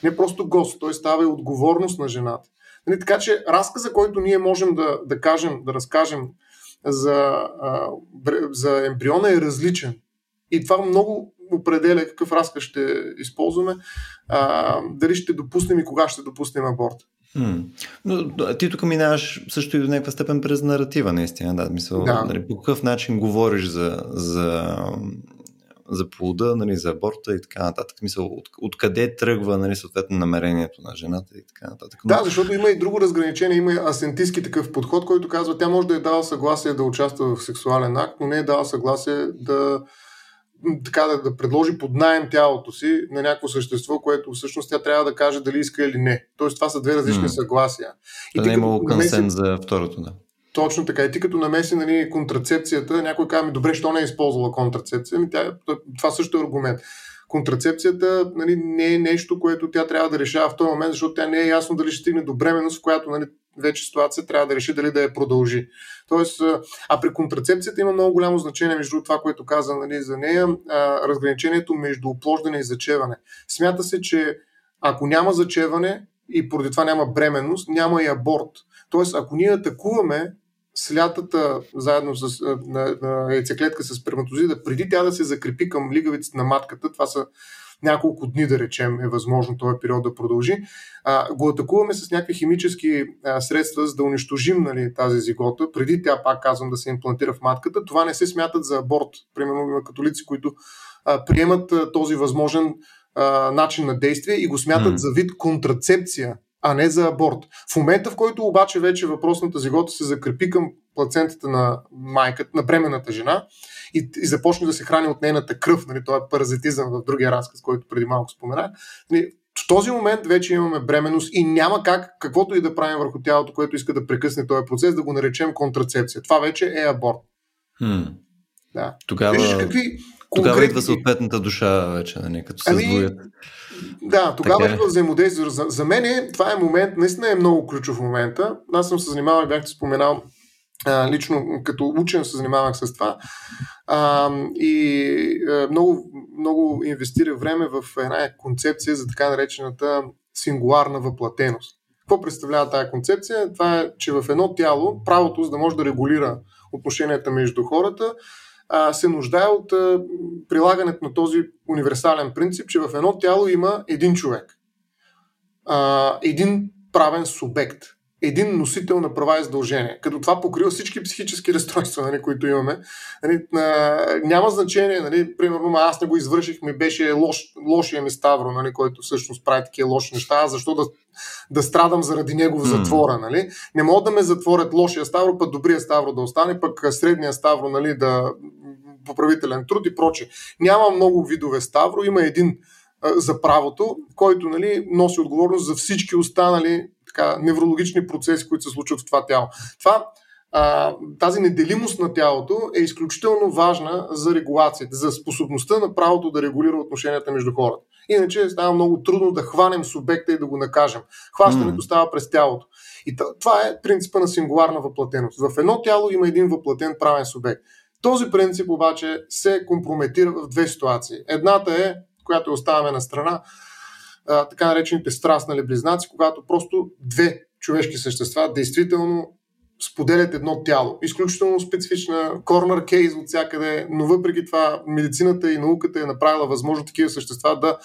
Не просто гост, той става и отговорност на жената. Нали, така че разказа, който ние можем да, да кажем, да разкажем за, а, за ембриона е различен. И това много определя какъв разказ ще използваме, а, дали ще допуснем и кога ще допуснем аборт. Hmm. Но ти тук минаваш също и до някаква степен през наратива, наистина. Да, мисъл, да. Нали, по какъв начин говориш за, за, за плода, нали, за аборта и така нататък. Мисъл, от, откъде тръгва нали, съответно намерението на жената и така нататък. Но... Да, защото има и друго разграничение. Има асентистски такъв подход, който казва, тя може да е дала съгласие да участва в сексуален акт, но не е дала съгласие да така да, да предложи под найем тялото си на някакво същество, което всъщност тя трябва да каже дали иска или не. Тоест това са две различни mm. съгласия. И да не е имало консен за второто, да. Точно така. И ти като намеси нали, контрацепцията, някой казва ми, добре, що не е използвала контрацепция? Ами тя, това също е аргумент. Контрацепцията нали, не е нещо, което тя трябва да решава в този момент, защото тя не е ясно дали ще стигне до бременност, в която нали, вече ситуация трябва да реши дали да я продължи. Тоест, а при контрацепцията има много голямо значение между това, което каза нали, за нея, а, разграничението между оплождане и зачеване. Смята се, че ако няма зачеване и поради това няма бременност, няма и аборт. Тоест, ако ние атакуваме слятата заедно с на, на яйцеклетка с сперматозида, преди тя да се закрепи към лигавицата на матката, това са няколко дни, да речем, е възможно този период да продължи, а, го атакуваме с някакви химически а, средства, за да унищожим нали, тази зигота, преди тя, пак казвам, да се имплантира в матката. Това не се смятат за аборт. Примерно има католици, които а, приемат а, този възможен а, начин на действие и го смятат mm. за вид контрацепция, а не за аборт. В момента, в който обаче вече въпросната зигота се закрепи към плацентата на майката, на бременната жена и, и започне да се храни от нейната кръв, нали, това е паразитизъм в другия разказ, който преди малко споменах, нали, в този момент вече имаме бременност и няма как, каквото и да правим върху тялото, което иска да прекъсне този процес, да го наречем контрацепция. Това вече е аборт. Хм. Да. Тогава, Виж, какви тогава идва съответната душа вече, нали, като се ами, сдвоят. Да, тогава така... Е. идва взаимодействие. За, за мен това е момент, наистина е много ключов момент. Аз съм се занимавал и бяхте споменал а, лично като учен се занимавах с това а, и а, много, много инвестирах време в една концепция за така наречената сингуларна въплатеност. Какво представлява тази концепция? Това е, че в едно тяло правото, за да може да регулира отношенията между хората, се нуждае от прилагането на този универсален принцип, че в едно тяло има един човек, един правен субект един носител на права и задължения. Като това покрива всички психически разстройства, нали, които имаме. Нали, а, няма значение, нали, примерно, аз не го извърших, ми беше лош, лошия ми Ставро, нали, който всъщност прави такива лоши неща, защо да, да страдам заради него в затвора. Нали? Не могат да ме затворят лошия Ставро, пък добрия Ставро да остане, пък средния Ставро нали, да поправителен труд и проче. Няма много видове Ставро, има един за правото, който нали, носи отговорност за всички останали така, неврологични процеси, които се случват в това тяло. Това, а, тази неделимост на тялото е изключително важна за регулацията, за способността на правото да регулира отношенията между хората. Иначе става много трудно да хванем субекта и да го накажем. Хващането mm. става през тялото. И това е принципа на сингуларна въплатеност. В едно тяло има един въплатен правен субект. Този принцип обаче се компрометира в две ситуации. Едната е, която оставяме на страна, така наречените страстнали близнаци, когато просто две човешки същества действително споделят едно тяло. Изключително специфична корнер кейс от всякъде, но въпреки това медицината и науката е направила възможно такива същества да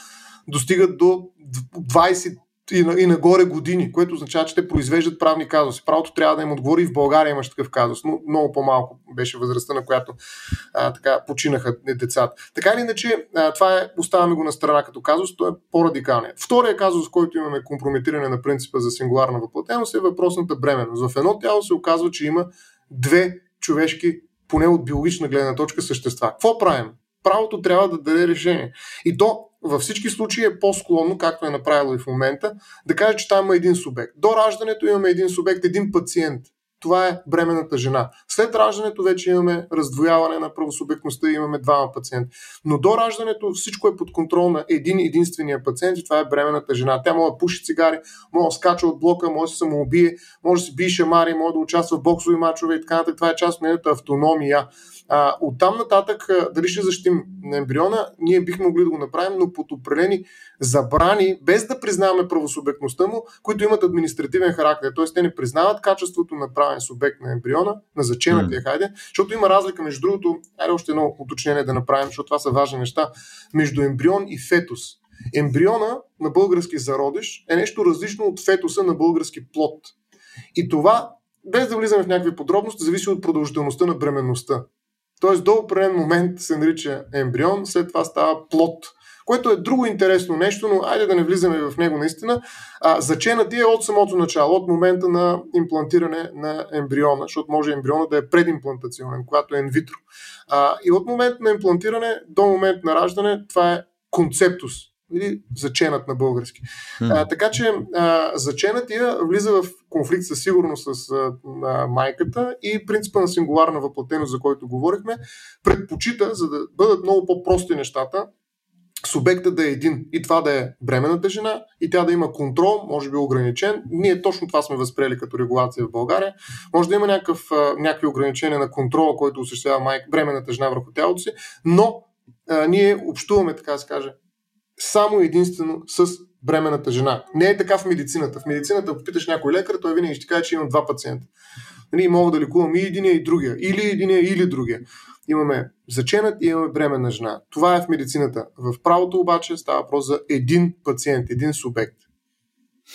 достигат до 20 и, и нагоре години, което означава, че те произвеждат правни казуси. Правото трябва да им отговори и в България имаш такъв казус, но много по-малко беше възрастта, на която а, така починаха децата. Така или иначе, а, това е, оставяме го на страна като казус, то е по-радикалният. Втория казус, който имаме компрометиране на принципа за сингуларна въплатеност е въпросната бременност. В едно тяло се оказва, че има две човешки, поне от биологична гледна точка, същества. Какво правим? Правото трябва да даде решение. И то във всички случаи е по-склонно, както е направило и в момента, да каже, че там има един субект. До раждането имаме един субект, един пациент. Това е бременната жена. След раждането вече имаме раздвояване на правосубектността и имаме двама пациенти. Но до раждането всичко е под контрол на един единствения пациент и това е бременната жена. Тя може да пуши цигари, може да скача от блока, може да се самоубие, може да се бие шамари, може да участва в боксови мачове и така нататък. Това е част от нейната автономия. А, оттам нататък, дали ще защитим на ембриона, ние бихме могли да го направим, но под определени забрани, без да признаваме правосубектността му, които имат административен характер. Т.е. те не признават качеството на правен субект на ембриона, на заченатия, mm. хайде, защото има разлика между другото, айде още едно уточнение да направим, защото това са важни неща, между ембрион и фетус. Ембриона на български зародиш е нещо различно от фетуса на български плод. И това, без да влизаме в някакви подробности, зависи от продължителността на бременността. Тоест до определен момент се нарича ембрион, след това става плод, което е друго интересно нещо, но айде да не влизаме в него наистина. А, заченати е от самото начало, от момента на имплантиране на ембриона, защото може ембриона да е предимплантационен, когато е инвитро. А, и от момент на имплантиране до момент на раждане, това е концептус, или заченат на български. Hmm. А, така че а, заченатия влиза в конфликт със сигурност с а, а, майката и принципа на сингуларна въплатеност, за който говорихме, предпочита, за да бъдат много по-прости нещата, субекта да е един и това да е бременната жена и тя да има контрол, може би ограничен. Ние точно това сме възприели като регулация в България. Може да има някакъв, някакви ограничения на контрола, който осъществява майка, бременната жена върху тялото си, но а, ние общуваме, така да се каже, само единствено с бременната жена. Не е така в медицината. В медицината, ако питаш някой лекар, той винаги ще каже, че имам два пациента. Нали, мога да лекувам и единия и другия. Или единия, или другия. Имаме заченат и имаме бременна жена. Това е в медицината. В правото обаче става въпрос за един пациент, един субект.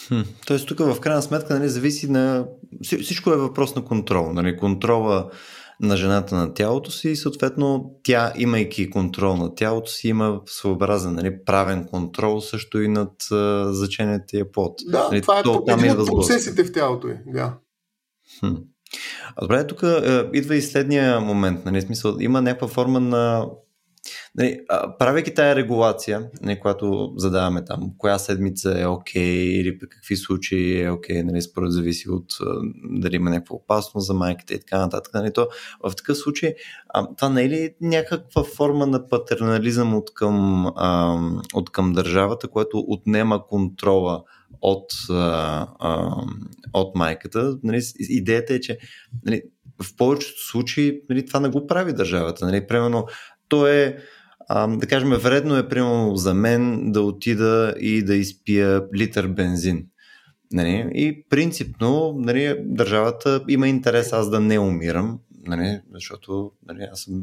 Хм. Тоест тук в крайна сметка нали, зависи на... Всичко е въпрос на контрол. Нали, контрола на жената на тялото си и съответно тя, имайки контрол на тялото си, има своеобразен нали, правен контрол също и над uh, заченетия плод. Да, нали, това е то, един от процесите в тялото й. Да. Хм. А добре, тук е, идва и следния момент. Нали, смисъл, има някаква форма на Нали, правейки тая регулация, нали, която задаваме там, коя седмица е окей okay, или при какви случаи е окей, okay, нали, според зависи от дали има някаква опасност за майката и така нататък. Нали, то, в такъв случай, а, това не е ли някаква форма на патернализъм от към, а, от към държавата, което отнема контрола от, а, а, от майката. Нали, идеята е, че нали, в повечето случаи нали, това не го прави държавата. Нали. Примерно, то е а, да кажем, вредно е примерно за мен да отида и да изпия литър бензин. Нали? И принципно нали, държавата има интерес аз да не умирам, нали, защото нали, аз съм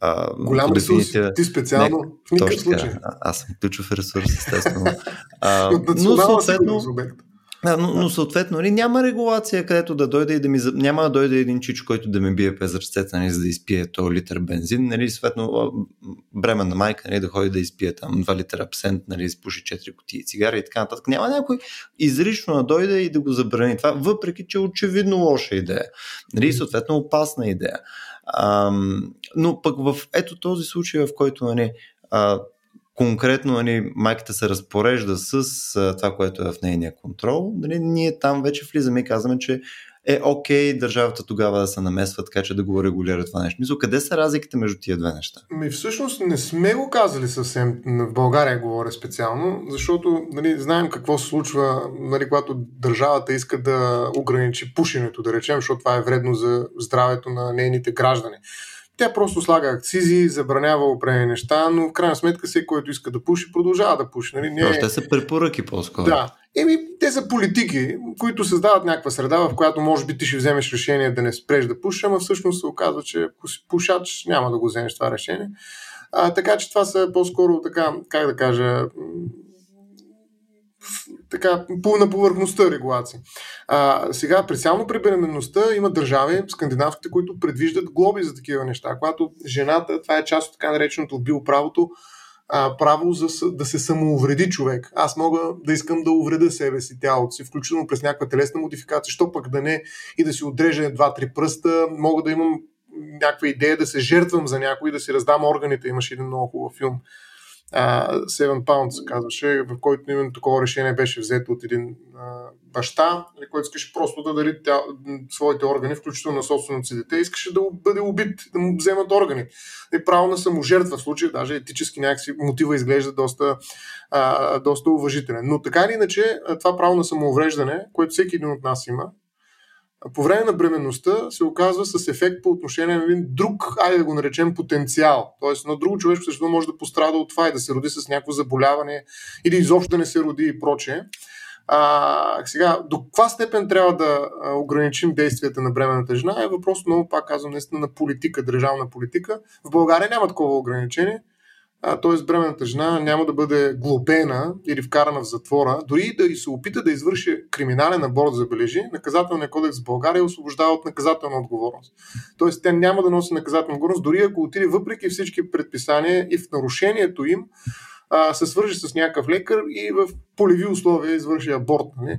а, Голям ресурс, ти специално не, в никакъв случай. Аз съм ключов ресурс, естествено. а, но съответно, но, но съответно нали, няма регулация, където да дойде и да ми... Няма да дойде един чич, който да ме бие през ръцете, нали, за да изпие то литър бензин. Нали, съответно, бременна майка нали, да ходи да изпие там 2 литра абсент, нали, изпуши 4 кутии цигари и така нататък. Няма някой изрично да дойде и да го забрани това, въпреки че е очевидно лоша идея. Нали, съответно, опасна идея. А, но пък в ето този случай, в който нали, а, конкретно нали, майката се разпорежда с а, това, което е в нейния контрол, нали, ние там вече влизаме и казваме, че е окей okay, държавата тогава да се намесва така, че да го регулира това нещо. Мисля, къде са разликите между тия две неща? Ми всъщност не сме го казали съвсем, в България говоря специално, защото нали, знаем какво се случва, нали, когато държавата иска да ограничи пушенето, да речем, защото това е вредно за здравето на нейните граждани. Тя просто слага акцизи, забранява определени неща, но в крайна сметка всеки, който иска да пуши, продължава да пуши. Нали? Не... Те са препоръки по-скоро. Да. Еми, те са политики, които създават някаква среда, в която може би ти ще вземеш решение да не спреш да пушиш, ама всъщност се оказва, че ако си пушач, няма да го вземеш това решение. А, така че това са по-скоро така, как да кажа, така, на повърхността регулации. А, сега, специално при беременността има държави, скандинавските, които предвиждат глоби за такива неща. Когато жената, това е част от така нареченото биоправото, а, право за, да се самоувреди човек. Аз мога да искам да увреда себе си, тялото си, включително през някаква телесна модификация, що пък да не и да си отрежа два-три пръста, мога да имам някаква идея да се жертвам за някой, да си раздам органите. Имаше един много хубав филм а, Seven Pounds се казваше, в който именно такова решение беше взето от един а, баща, нали, който искаше просто да дари тя, своите органи, включително на собственото си дете, искаше да бъде убит, да му вземат органи. И право на саможертва в случая, даже етически някакси мотива изглежда доста, а, доста уважителен. Но така или иначе, това право на самоувреждане, което всеки един от нас има, по време на бременността се оказва с ефект по отношение на един друг, айде да го наречем, потенциал. Тоест, едно друго човешко същество може да пострада от това и да се роди с някакво заболяване или изобщо да не се роди и прочее. А, сега, до каква степен трябва да ограничим действията на бременната жена е въпрос много, пак казвам, наистина на политика, държавна политика. В България няма такова ограничение т.е. бременната жена няма да бъде глобена или вкарана в затвора, дори да и се опита да извърши криминален аборт, забележи, наказателният кодекс в България освобождава от наказателна отговорност. Тоест, тя няма да носи наказателна отговорност, дори ако отиде въпреки всички предписания и в нарушението им, а, се свържи с някакъв лекар и в полеви условия извърши аборт. Не? Нали?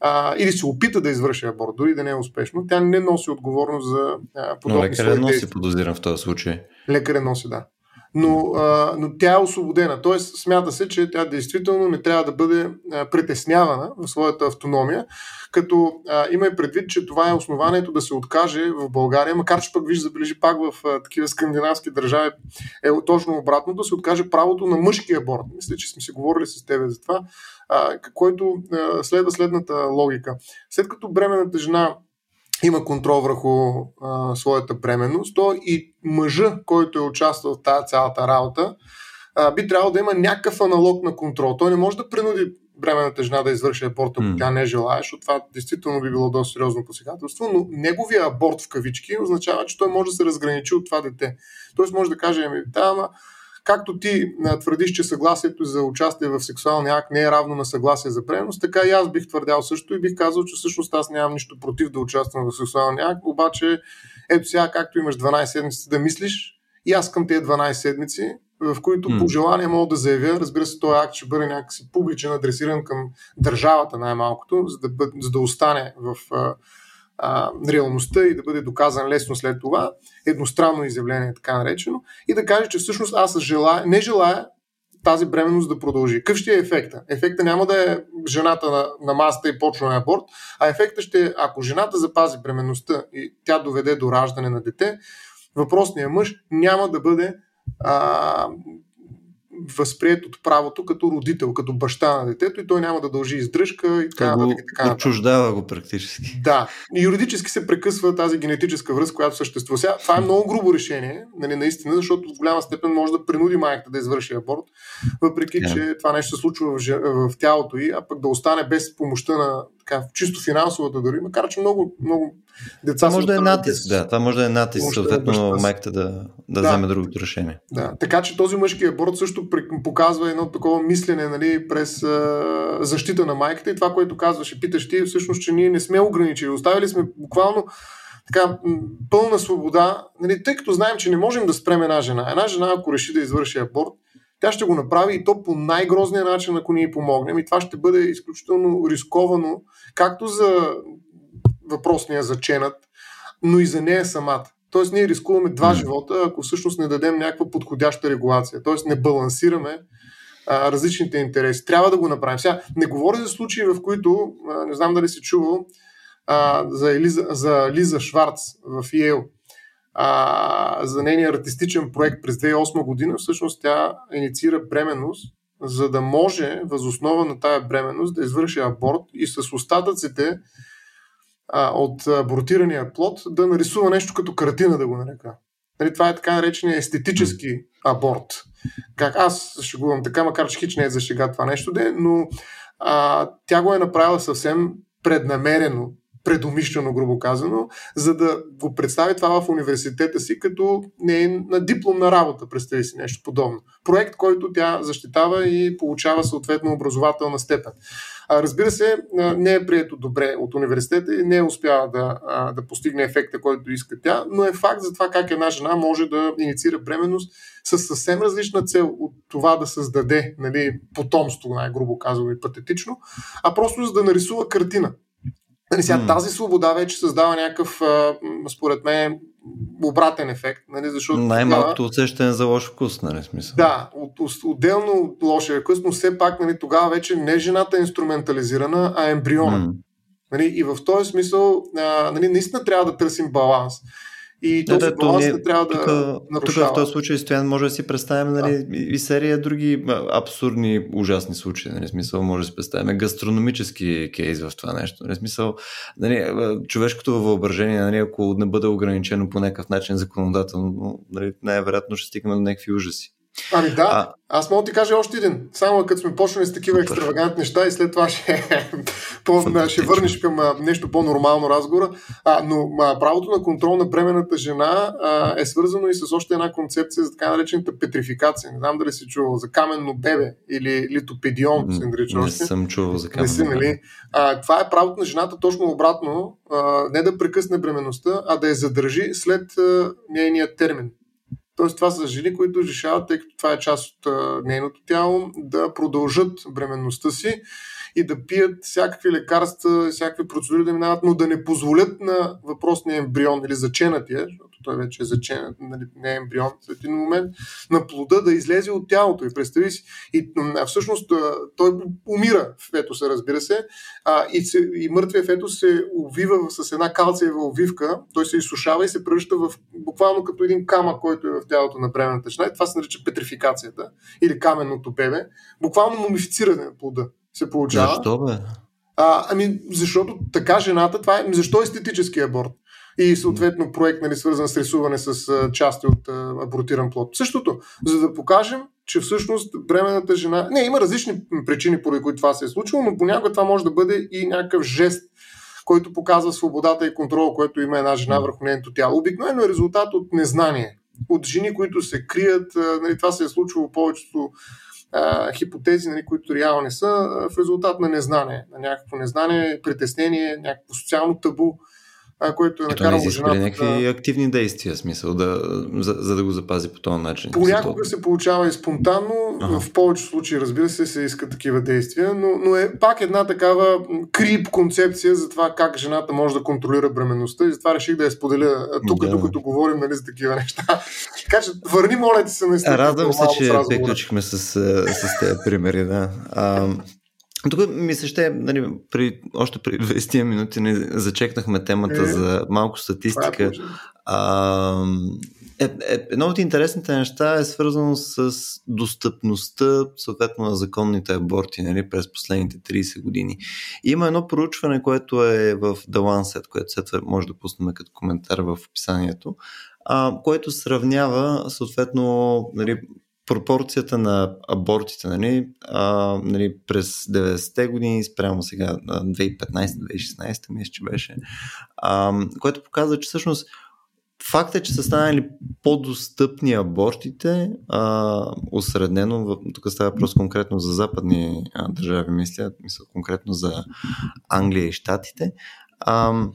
а, или се опита да извърши аборт, дори да не е успешно, тя не носи отговорност за а, подобни Но лекаря носи, подозирам в този случай. Лекаря носи, да но, а, но тя е освободена. Тоест, смята се, че тя действително не трябва да бъде а, притеснявана в своята автономия, като а, има и предвид, че това е основанието да се откаже в България, макар че пък виж, забележи пак в а, такива скандинавски държави е точно обратно, да се откаже правото на мъжки аборт. Мисля, че сме си говорили с тебе за това, а, който а, следва следната логика. След като бременната жена има контрол върху а, своята бременност, то и мъжа, който е участвал в тази цялата работа, а, би трябвало да има някакъв аналог на контрол. Той не може да принуди бременната жена да извърши аборт, ако mm. тя не желая, защото това действително би било доста сериозно посегателство, но неговия аборт в кавички означава, че той може да се разграничи от това дете. Тоест може да каже, ами, да, ама Както ти твърдиш, че съгласието за участие в сексуалния акт не е равно на съгласие за преност, така и аз бих твърдял също и бих казал, че всъщност аз нямам нищо против да участвам в сексуалния акт, обаче ето сега, както имаш 12 седмици да мислиш, и аз към тези 12 седмици, в които mm. по желание мога да заявя, разбира се, този акт ще бъде някакси публичен, адресиран към държавата най-малкото, за да, за да остане в реалността и да бъде доказан лесно след това, едностранно изявление, така наречено, и да каже, че всъщност аз желая, не желая тази бременност да продължи. Какъв ще е ефекта? Ефекта няма да е жената на, на масата и почва на аборт, а ефекта ще е, ако жената запази бременността и тя доведе до раждане на дете, въпросният мъж няма да бъде а, възприят от правото като родител, като баща на детето и той няма да дължи издръжка и така, и така Отчуждава го практически. Да. И юридически се прекъсва тази генетическа връзка, която съществува. Сега, това е много грубо решение, нали, наистина, защото в голяма степен може да принуди майката да извърши аборт, въпреки yeah. че това нещо се случва в, в тялото й, а пък да остане без помощта на така, чисто финансовата дори, макар че много, много деца това може да е натиск, да, това може да е натиск, съответно е майката да, да, да вземе другото решение. Да, така че този мъжки аборт също показва едно такова мислене нали, през а, защита на майката и това, което казваше, питаш ти, всъщност, че ние не сме ограничили, оставили сме буквално така, пълна свобода, нали, тъй като знаем, че не можем да спрем една жена. Една жена, ако реши да извърши аборт, тя ще го направи и то по най-грозния начин, ако ние помогнем. И това ще бъде изключително рисковано, както за въпросния заченат, но и за нея самата. Тоест ние рискуваме два живота, ако всъщност не дадем някаква подходяща регулация. Тоест не балансираме а, различните интереси. Трябва да го направим. Сега, не говоря за случаи, в които, а, не знам дали си чувал, а, за, Елиза, за Лиза Шварц в Йейл а, за нейния артистичен проект през 2008 година, всъщност тя инициира бременност, за да може възоснова на тая бременност да извърши аборт и с остатъците а, от абортирания плод да нарисува нещо като картина, да го нарека. Нали, това е така наречения естетически аборт. Как аз шегувам така, макар че хич не е за шега това нещо, де, но а, тя го е направила съвсем преднамерено, предумишлено, грубо казано, за да го представи това в университета си като не е на дипломна работа, представи си нещо подобно. Проект, който тя защитава и получава съответно образователна степен. Разбира се, не е прието добре от университета и не е успяла да, да постигне ефекта, който иска тя, но е факт за това как една жена може да инициира бременност с съвсем различна цел от това да създаде нали, потомство, най-грубо казано и патетично, а просто за да нарисува картина. Нали, сега, mm. Тази свобода вече създава някакъв, според мен, обратен ефект. Нали, защото Най-малкото усещане за лош вкус, нали смисъл. Да, от, от, отделно от лошия вкус, но все пак нали, тогава вече не жената е инструментализирана, а ембриона. Mm. Нали, и в този смисъл а, нали, наистина трябва да търсим баланс. И този да, баланс не трябва да тук, нарушава. Тук в този случай, Стоян, може да си представим нали, да. и серия други абсурдни, ужасни случаи. Нали, смисъл, може да си представим гастрономически кейс в това нещо. Нали, смисъл, нали, човешкото въображение, нали, ако не бъде ограничено по някакъв начин законодателно, нали, най-вероятно ще стигнем до някакви ужаси. Ами да, а... аз мога да ти кажа още един. Само като сме почнали с такива екстравагантни неща и след това ще, по, ще върнеш към а, нещо по-нормално разговора. А, но а, правото на контрол на бременната жена а, е свързано и с още една концепция за така наречената петрификация. Не знам дали си чувал за каменно бебе или литопедион, се нарича Не съм чувал за каменно не си, нали? а, Това е правото на жената точно обратно, а, не да прекъсне бременността, а да я задържи след а, нейния термин. Тоест, това са жени, които решават, тъй като това е част от а, нейното тяло, да продължат бременността си и да пият всякакви лекарства, всякакви процедури да минават, но да не позволят на въпросния ембрион или заченатия, той вече е заченат, нали, не е ембрион в един момент, на плода да излезе от тялото. И представи си. И всъщност той умира в фетуса, разбира се, а, и, се, и мъртвия фетус се увива с една калциева увивка, той се изсушава и се превръща в буквално като един камък, който е в тялото на бременната жена. И това се нарича петрификацията или каменното бебе. Буквално мумифициране на плода се получава. Защо бе? А, ами, защото така жената, това е, защо е естетически аборт? и съответно проект, нали, свързан с рисуване с а, части от а, абортиран плод. Същото, за да покажем, че всъщност бременната жена... Не, има различни причини, поради които това се е случило, но понякога това може да бъде и някакъв жест, който показва свободата и контрол, който има една жена върху нейното тяло. Обикновено е резултат от незнание. От жени, които се крият. Нали, това се е случило повечето а, хипотези, нали, които реално не са, в резултат на незнание, на някакво незнание, притеснение, някакво социално табу а, който е накарал жената. някакви да... активни действия, смисъл, да, за, за да го запази по този начин. Понякога се получава и спонтанно, ага. в повечето случаи, разбира се, се искат такива действия, но, но е пак една такава крип концепция за това как жената може да контролира бременността и затова реших да я споделя тук, да. докато говорим нали, за такива неща. така че върни, моля ти се, наистина. Радвам се, че приключихме с, с, с тези примери, да. А, тук ми се ще, нали, при, още при 20 минути не зачекнахме темата е, за малко статистика. Е а, е, е, едно от интересните неща е свързано с достъпността, съответно, на законните аборти нали, през последните 30 години. Има едно проучване, което е в The Lancet, което след може да пуснем като коментар в описанието, а, което сравнява, съответно, нали, пропорцията на абортите нали, а, нали, през 90-те години спрямо сега 2015-2016 мисля, че беше, а, което показва, че всъщност Факт е, че са станали по-достъпни абортите, а, осреднено, тук става въпрос конкретно за западни а, държави, мисля, мисля конкретно за Англия и Штатите, а,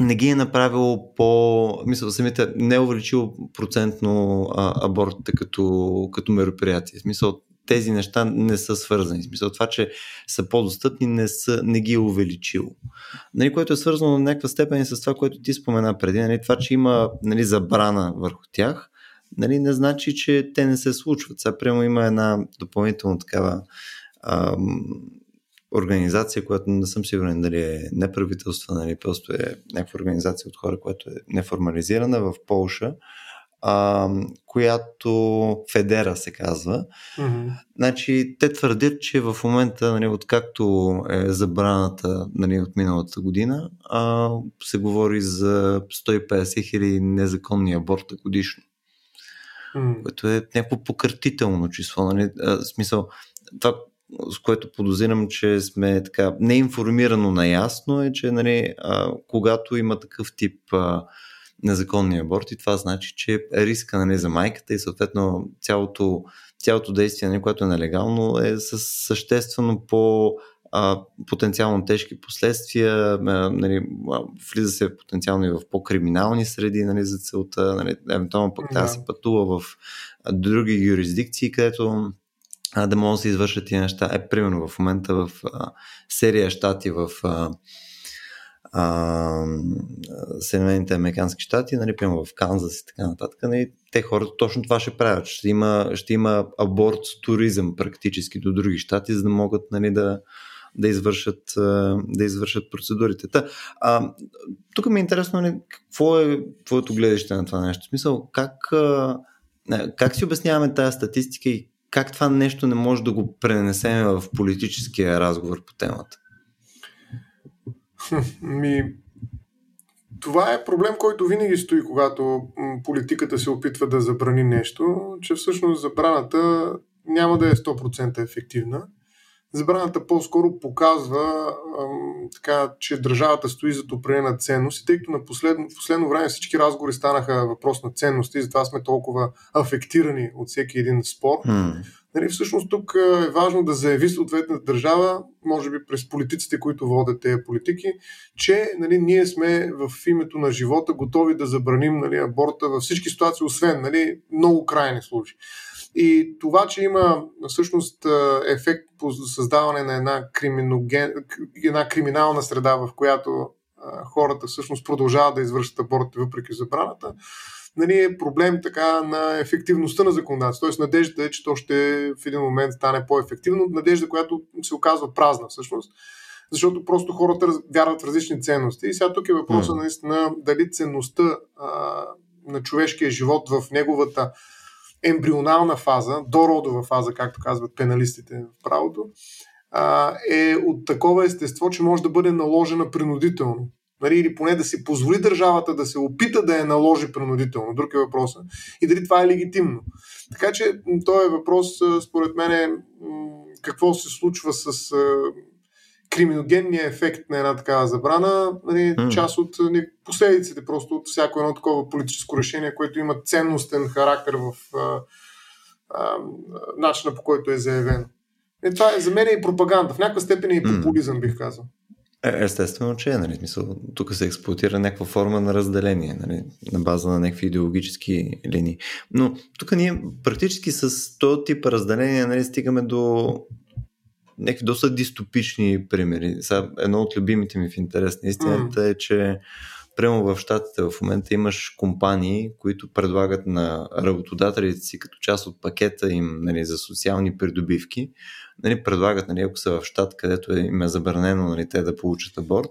не ги е направило по... Мисля, самите не е увеличило процентно а, абортите като, като мероприятие. В смисъл, тези неща не са свързани. В смисъл, това, че са по-достъпни, не, са, не ги е увеличило. Нали, което е свързано на някаква степен и с това, което ти спомена преди. Нали, това, че има нали, забрана върху тях, нали, не значи, че те не се случват. Сега, прямо има една допълнително такава ам, организация, която не съм сигурен дали е неправителство, нали, просто е някаква организация от хора, която е неформализирана в Полша, а, която Федера се казва. Mm-hmm. Значи, те твърдят, че в момента, нали, откакто е забраната нали, от миналата година, а, се говори за 150 хиляди незаконни аборта годишно. Mm-hmm. Което е някакво пократително число. Нали? А, смисъл, това, с което подозирам, че сме така неинформирано наясно е, че нали, а, когато има такъв тип а, незаконни аборти, това значи, че риска нали, за майката и съответно цялото, цялото действие, нали, което е нелегално, е с съществено по а, потенциално тежки последствия, а, нали, влиза се потенциално и в по-криминални среди нали, за целта, нали, евентуално пък да. се пътува в други юрисдикции, където а, да могат да се извършат тия неща. Е, примерно в момента в а, серия щати в а, Съединените американски щати, нали, прямо в Канзас и така нататък, нали, те хората точно това ще правят. Ще има, ще има аборт туризъм практически до други щати, за да могат нали, да, да извършат, да извършат процедурите. Та, а, тук ми е интересно нали, какво е твоето гледаще на това нещо. В смисъл, как, как си обясняваме тази статистика и как това нещо не може да го пренесем в политическия разговор по темата? Ми, това е проблем, който винаги стои, когато политиката се опитва да забрани нещо, че всъщност забраната няма да е 100% ефективна. Забраната по-скоро показва ам, така, че държавата стои за определена ценност и тъй като на последно, в последно време всички разговори станаха въпрос на ценности, затова сме толкова афектирани от всеки един спор, mm. Нали, всъщност тук е важно да заяви съответната държава, може би през политиците, които водят тези политики, че нали, ние сме в името на живота готови да забраним нали, аборта във всички ситуации, освен нали, много крайни случаи. И това, че има всъщност ефект по създаване на една, криминоген... една криминална среда, в която хората всъщност продължават да извършат аборти въпреки забраната, нали, е проблем така на ефективността на законодателството. Тоест надеждата е, че то ще в един момент стане по-ефективно. Надежда, която се оказва празна всъщност защото просто хората вярват в различни ценности. И сега тук е въпросът наистина дали ценността а, на човешкия живот в неговата ембрионална фаза, дородова фаза, както казват пеналистите в правото, е от такова естество, че може да бъде наложена принудително нали, или поне да си позволи държавата да се опита да я наложи принудително. Друг е въпросът. И дали това е легитимно. Така че този е въпрос, според мен, е какво се случва с криминогенния ефект на една такава забрана, нали, mm. част от нали, последиците просто от всяко едно такова политическо решение, което има ценностен характер в а, а, начина по който е заявено. Е, това е, за мен е и пропаганда. В някаква степен е и популизъм, бих казал. Е, естествено, че е. Нали, смисъл, тук се експлуатира някаква форма на разделение, нали, на база на някакви идеологически линии. Но тук ние практически с този тип разделение нали, стигаме до някакви доста дистопични примери. Сега, едно от любимите ми в интерес на истината mm. е, че Прямо в щатите в момента имаш компании, които предлагат на работодателите си като част от пакета им нали, за социални придобивки, нали, предлагат, нали, ако са в щат, където им е забранено нали, те да получат аборт,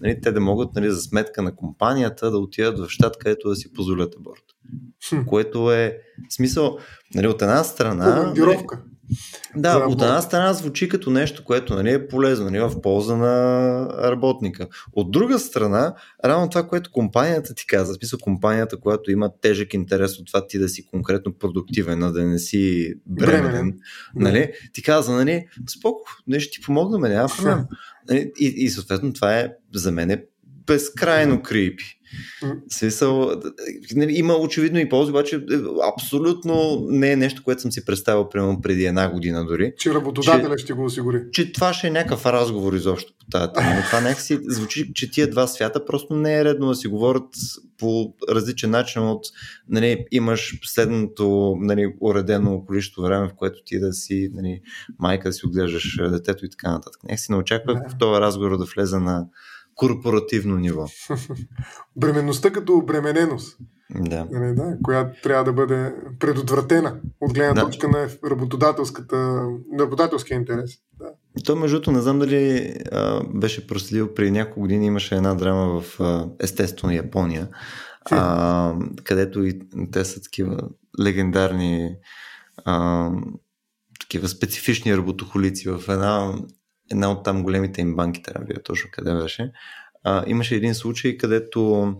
нали, те да могат нали, за сметка на компанията да отидат в щат, където да си позволят аборт. Хм. Което е смисъл, нали, от една страна. Командировка. Нали, Да, от една страна звучи като нещо, което нали, е полезно, нали, в полза на работника. От друга страна, равно това, което компанията ти каза, в смисъл компанията, която има тежък интерес от това ти да си конкретно продуктивен, а да не си бременен, нали, ти каза, нали, споко, нещо ти помогнаме, няма проблем. Нали, и, и съответно това е за мен е безкрайно крипи. Смисъл, нали, има очевидно и ползи, обаче е, абсолютно не е нещо, което съм си представил примерно преди една година дори. Че работодателя че, ще го осигури. Че това ще е някакъв разговор изобщо по тази тема. Но това някакси звучи, че тия два свята просто не е редно да си говорят по различен начин от нали, имаш следното нали, уредено количество време, в което ти да си нали, майка да си отглеждаш детето и така нататък. Някакси не очаквах в този разговор да влезе на корпоративно ниво. Бременността като обремененост. Да. Нали, да, която трябва да бъде предотвратена от гледна да. точка на работодателската, работодателския интерес. Да. То, между другото, не знам дали а, беше проследил, преди няколко години имаше една драма в а, естествено Япония, а, където и те са такива легендарни а, такива специфични работохолици в една една от там големите им банки, трябва да точно къде беше, а, имаше един случай, където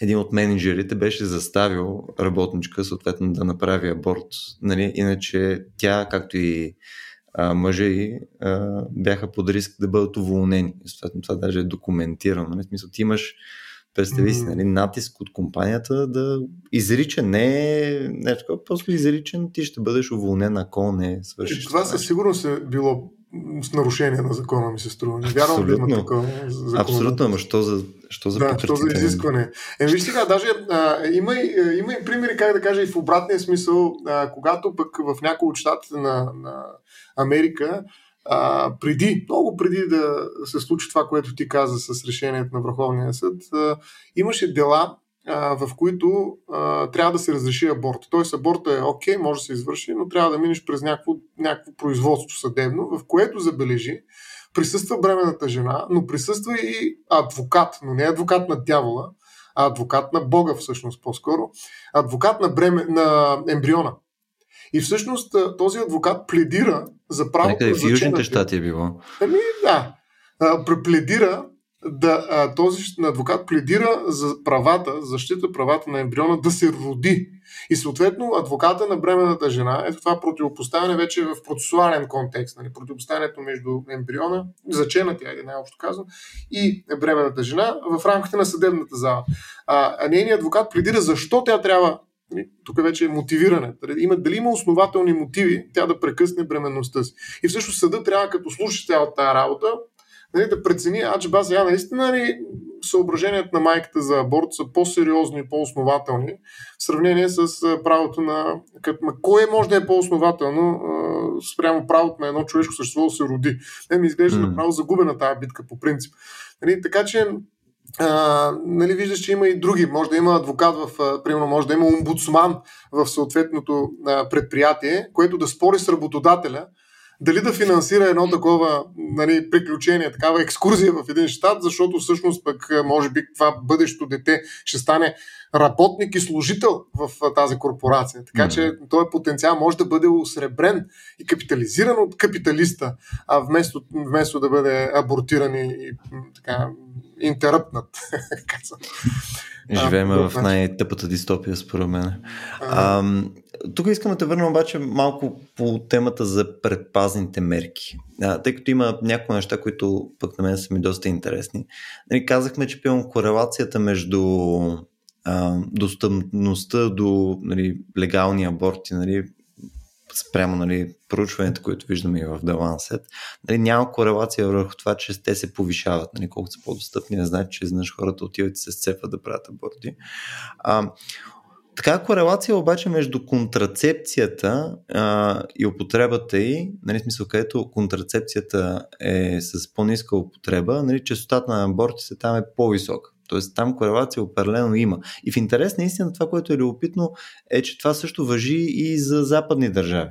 един от менеджерите беше заставил работничка съответно да направи аборт. Нали? Иначе тя, както и а, мъжа и а, бяха под риск да бъдат уволнени. Съответно това даже е документирано. Нали? В смисъл, ти имаш представи си, нали, натиск от компанията да изрича, не, не такова, просто изричен, ти ще бъдеш уволнен, ако не свършиш. Това със сигурност е било с нарушение на закона, ми се струва. Не вярвам да има такова. Абсолютно, ама що за, що за да, що за изискване. Е, виж сега, даже а, има, и, има и примери, как да кажа, и в обратния смисъл, а, когато пък в някои от щатите на, на Америка, а, преди, много преди да се случи това, което ти каза с решението на Върховния съд, а, имаше дела, в които а, трябва да се разреши аборт. Тоест аборта е окей, може да се извърши, но трябва да минеш през някакво, някакво производство съдебно, в което забележи, присъства бременната жена, но присъства и адвокат, но не адвокат на дявола, а адвокат на Бога всъщност по-скоро, адвокат на, бреме, на ембриона. И всъщност този адвокат пледира за правото на в Южните щати е било. Ами да. Пледира да, а, този адвокат пледира за правата, защита правата на ембриона да се роди. И съответно адвоката на бременната жена, ето това противопоставяне вече е в процесуален контекст, нали, противопоставянето между ембриона, заченатия, най-общо казвам, и бременната жена в рамките на съдебната зала. А, а нейният адвокат пледира защо тя трябва нали, тук вече е мотивиране. Има, дали има основателни мотиви тя да прекъсне бременността си. И всъщност съда трябва, като слуша цялата тази работа, нали, да прецени, а че ба сега наистина ли съображенията на майката за аборт са по-сериозни и по-основателни в сравнение с правото на... Като, кое може да е по-основателно спрямо правото на едно човешко същество да се роди? Не ми изглежда mm. направо загубена тази битка по принцип. Нали, така че а, нали, виждаш, че има и други. Може да има адвокат в, примерно, може да има омбудсман в съответното а, предприятие, което да спори с работодателя, дали да финансира едно такова нали, приключение, такава екскурзия в един щат, защото всъщност пък може би това бъдещо дете ще стане работник и служител в тази корпорация. Така че този потенциал може да бъде осребрен и капитализиран от капиталиста, а вместо, вместо да бъде абортиран и, и така интеръпнат. Живеем в най-тъпата дистопия, според мен. А, тук искам да те върна обаче малко по темата за предпазните мерки. А, тъй като има някои неща, които пък на мен са ми доста интересни. Нали, казахме, че пивам корелацията между а, достъпността до нали, легални аборти, нали, спрямо нали, проучването, които виждаме и в The Lancet, нали, няма корелация върху това, че те се повишават. Нали, колкото са по-достъпни, не значи, че изнъж хората отиват и се сцепват да правят аборти. А, така корелация обаче между контрацепцията а, и употребата й, нали, смисъл, където контрацепцията е с по-ниска употреба, нали, частотата на абортите там е по-висока. Тоест там корелация определено има. И в интерес наистина това, което е любопитно, е, че това също въжи и за западни държави.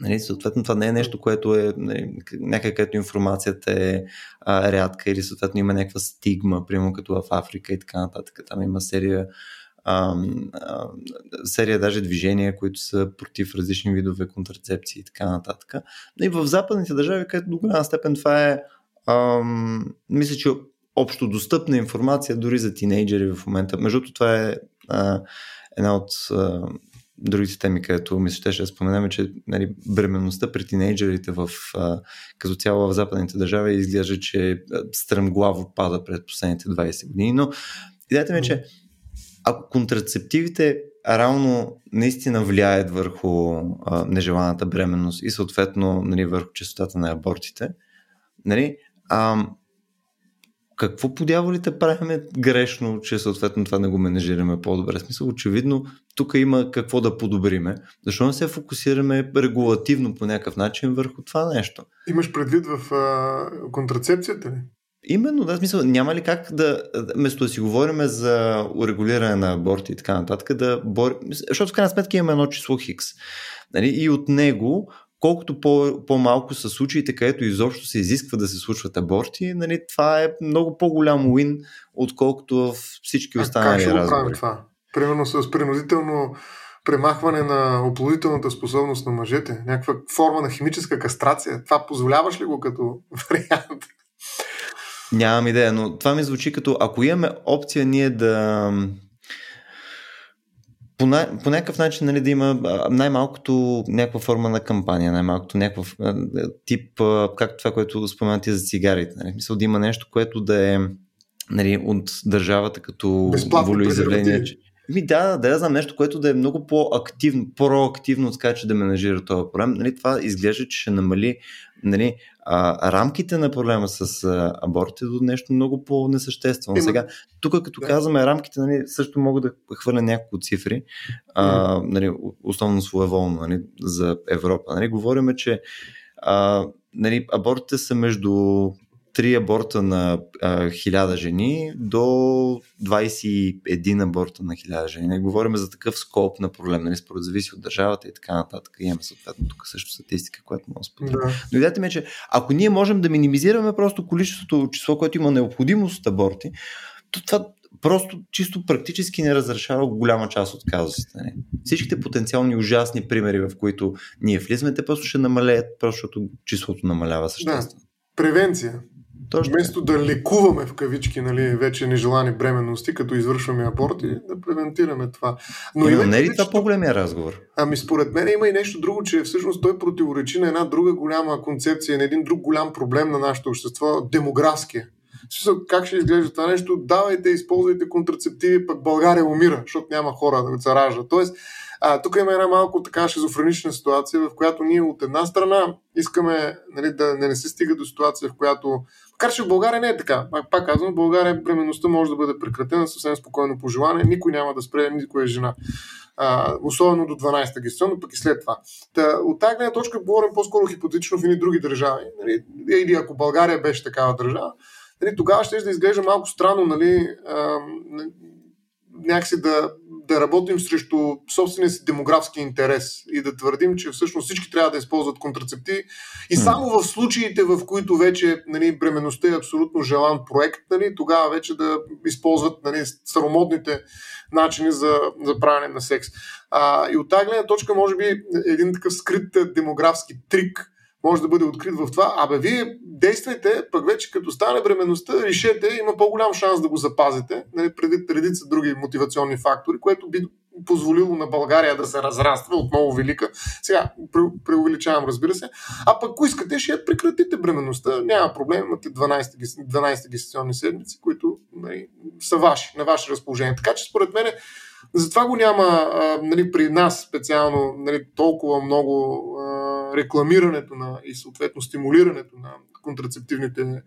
Нали, съответно, това не е нещо, което е нали, някъде, информацията е а, рядка или съответно има някаква стигма, примерно като в Африка и така нататък. Там има серия а, а, серия даже движения, които са против различни видове контрацепции и така нататък. И в западните държави, където до голяма степен това е а, мисля, че общо достъпна информация дори за тинейджери в момента. Между това е а, една от а, другите теми, където ми се ще да споменаме, че нали, бременността при тинейджерите в, а, като цяло в западните държави изглежда, че стръмглаво пада пред последните 20 години. Но идеята ми е, че ако контрацептивите равно наистина влияят върху а, нежеланата бременност и съответно нали, върху частотата на абортите, нали, а, какво по дяволите правиме грешно, че съответно това не го менежираме по-добре? Смисъл, очевидно, тук има какво да подобриме. Защо не се фокусираме регулативно по някакъв начин върху това нещо? Имаш предвид в а, контрацепцията ли? Именно, да, смисъл, няма ли как да, вместо да си говорим за урегулиране на аборти и така нататък, да бор... Защото в крайна сметка имаме едно число Хикс. Нали? И от него колкото по, по-малко са случаите, където изобщо се изисква да се случват аборти, нали, това е много по-голям уин, отколкото в всички останали а как ще разговори. това? Примерно с принудително премахване на оплодителната способност на мъжете, някаква форма на химическа кастрация. Това позволяваш ли го като вариант? Нямам идея, но това ми звучи като ако имаме опция ние да по, по някакъв начин нали, да има най-малкото някаква форма на кампания, най-малкото някакъв тип, както това, което споменати за цигарите. Нали. Мисля да има нещо, което да е нали, от държавата като волеизявление. Ми, да, да, да знам нещо, което да е много по-активно, проактивно, така че да менажира този проблем. Нали, това изглежда, че ще намали нали, а, рамките на проблема с а, абортите до нещо много по-несъществено. Сега, тук като да. казваме рамките, нали, също мога да хвърля няколко цифри, а, нали, основно своеволно нали, за Европа. Нали, говориме, че а, нали, абортите са между 3 аборта на а, 1000 жени до 21 аборта на 1000 жени. Не говорим за такъв скоп на проблем, нали, според зависи от държавата и така нататък. Имаме съответно тук също статистика, която може да споделим. Да. Но идеята ми е, че ако ние можем да минимизираме просто количеството число, което има необходимост от аборти, то това просто чисто практически не разрешава голяма част от казусите. Не? Всичките потенциални ужасни примери, в които ние влизаме, те просто ще намалеят, просто защото числото намалява съществено. Да. Превенция. Точно. Вместо да лекуваме в кавички нали, вече нежелани бременности, като извършваме аборти, да превентираме това. Но има, не е ли това по-големия разговор? Ами според мен има и нещо друго, че всъщност той противоречи на една друга голяма концепция, на един друг голям проблем на нашето общество, демографския. Как ще изглежда това нещо? Давайте, използвайте контрацептиви, пък България умира, защото няма хора да се ражда. Тоест, а, тук има една малко така шизофренична ситуация, в която ние от една страна искаме нали, да не се стига до ситуация, в която Макар че в България не е така. Пак казвам, в България бременността може да бъде прекратена съвсем спокойно по желание. Никой няма да спре, никоя жена. А, особено до 12-та гестационно, пък и след това. Та, от тази гледна точка говорим по-скоро хипотетично в едни други държави. Нали, или ако България беше такава държава, нали, тогава ще да изглежда малко странно нали, а, някакси да, да работим срещу собствения си демографски интерес и да твърдим, че всъщност всички трябва да използват контрацептиви и само в случаите, в които вече нали, бременността е абсолютно желан проект, нали, тогава вече да използват нали, старомодните начини за, за правене на секс. А, и от тази гледна точка, може би, един такъв скрит демографски трик може да бъде открит в това. Абе, вие действайте, пък вече като стане бременността, решете, има по-голям шанс да го запазите, нали, преди редица други мотивационни фактори, което би позволило на България да се разраства отново велика. Сега, преувеличавам, разбира се. А пък, ако искате, ще я прекратите бременността. Няма проблем, имате 12, 12 гестационни седмици, които нали, са ваши, на ваше разположение. Така че, според мен, затова го няма а, нали, при нас специално нали, толкова много а, рекламирането на, и съответно стимулирането на контрацептивните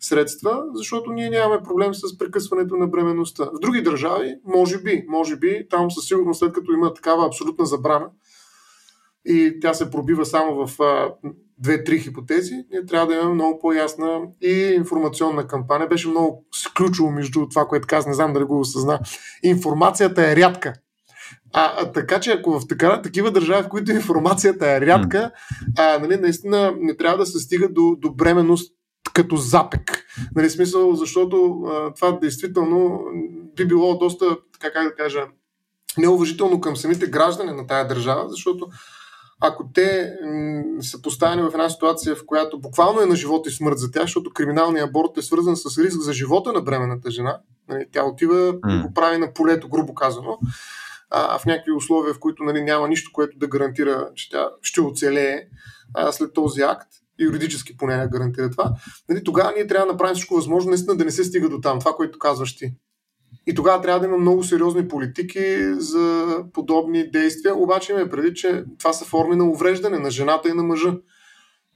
средства, защото ние нямаме проблем с прекъсването на бременността. В други държави, може би, може би, там със сигурност, след като има такава абсолютна забрана и тя се пробива само в а, две-три хипотези, ние трябва да имаме много по-ясна и информационна кампания. Беше много ключово между това, което каза, не знам дали го осъзна. Информацията е рядка. А, а така че ако в така, такива държави, в които информацията е рядка, а, нали, наистина не трябва да се стига до, до бременност като запек. Нали, смисъл, защото а, това действително би било доста, така как да кажа, неуважително към самите граждани на тая държава, защото ако те м- са поставени в една ситуация, в която буквално е на живот и смърт за тях, защото криминалният аборт е свързан с риск за живота на бременната жена, нали, тя отива и mm. го прави на полето, грубо казано, а, в някакви условия, в които нали, няма нищо, което да гарантира, че тя ще оцелее а, след този акт, юридически поне не гарантира това, нали, тогава ние трябва да направим всичко възможно, наистина да не се стига до там, това, което казваш ти. И тогава трябва да има много сериозни политики за подобни действия, обаче имаме преди, че това са форми на увреждане на жената и на мъжа.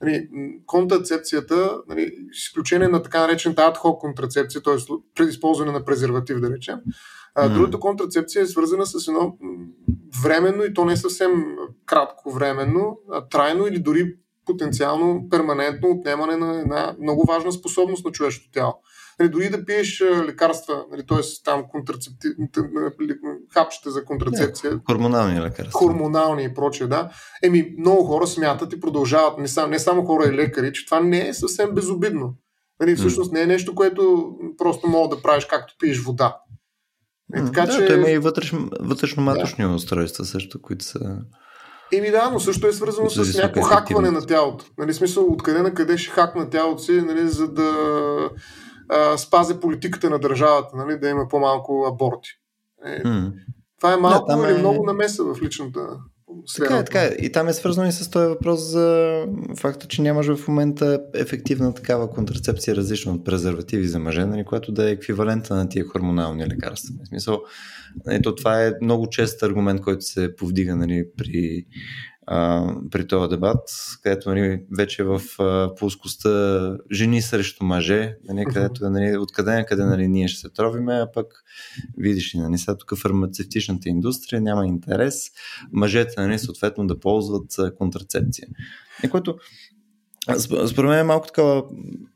Нали, контрацепцията, нали, изключение на така наречената адхок контрацепция, т.е. предизползване на презерватив, да речем, а, другата контрацепция е свързана с едно временно и то не съвсем кратко временно, а трайно или дори потенциално перманентно отнемане на една много важна способност на човешкото тяло. Нали, дори да пиеш лекарства, нали, т.е. там контрацепти... хапчета за контрацепция. Не, хормонални лекарства. Хормонални и прочее, да. Еми, много хора смятат и продължават, не, сам, не само хора и лекари, че това не е съвсем безобидно. Нали, всъщност не е нещо, което просто мога да правиш както пиеш вода. Е, така, да, че... той има и вътрешно, вътрешно-маточни да. устройства също, които са... Еми да, но също е свързано с някакво хакване на тялото. Нали, смисъл, откъде на къде ще хакна тялото си, нали, за да а, спази политиката на държавата, нали, да има по-малко аборти. Е, mm. Това е малко да, или е... много намеса в личната така е, така е. И там е свързано и с този въпрос за факта, че нямаш в момента ефективна такава контрацепция, различна от презервативи за мъже, нали, която да е еквивалента на тия хормонални лекарства. В смисъл, ето това е много чест аргумент, който се повдига нали, при а, при този дебат, където нали, вече в а, плоскостта жени срещу мъже, нали, където нали, откъде къде нали, ние ще се тровиме, а пък видиш ли, нали, сега тук фармацевтичната индустрия няма интерес мъжете нали, съответно да ползват контрацепция. И което според мен е малко такава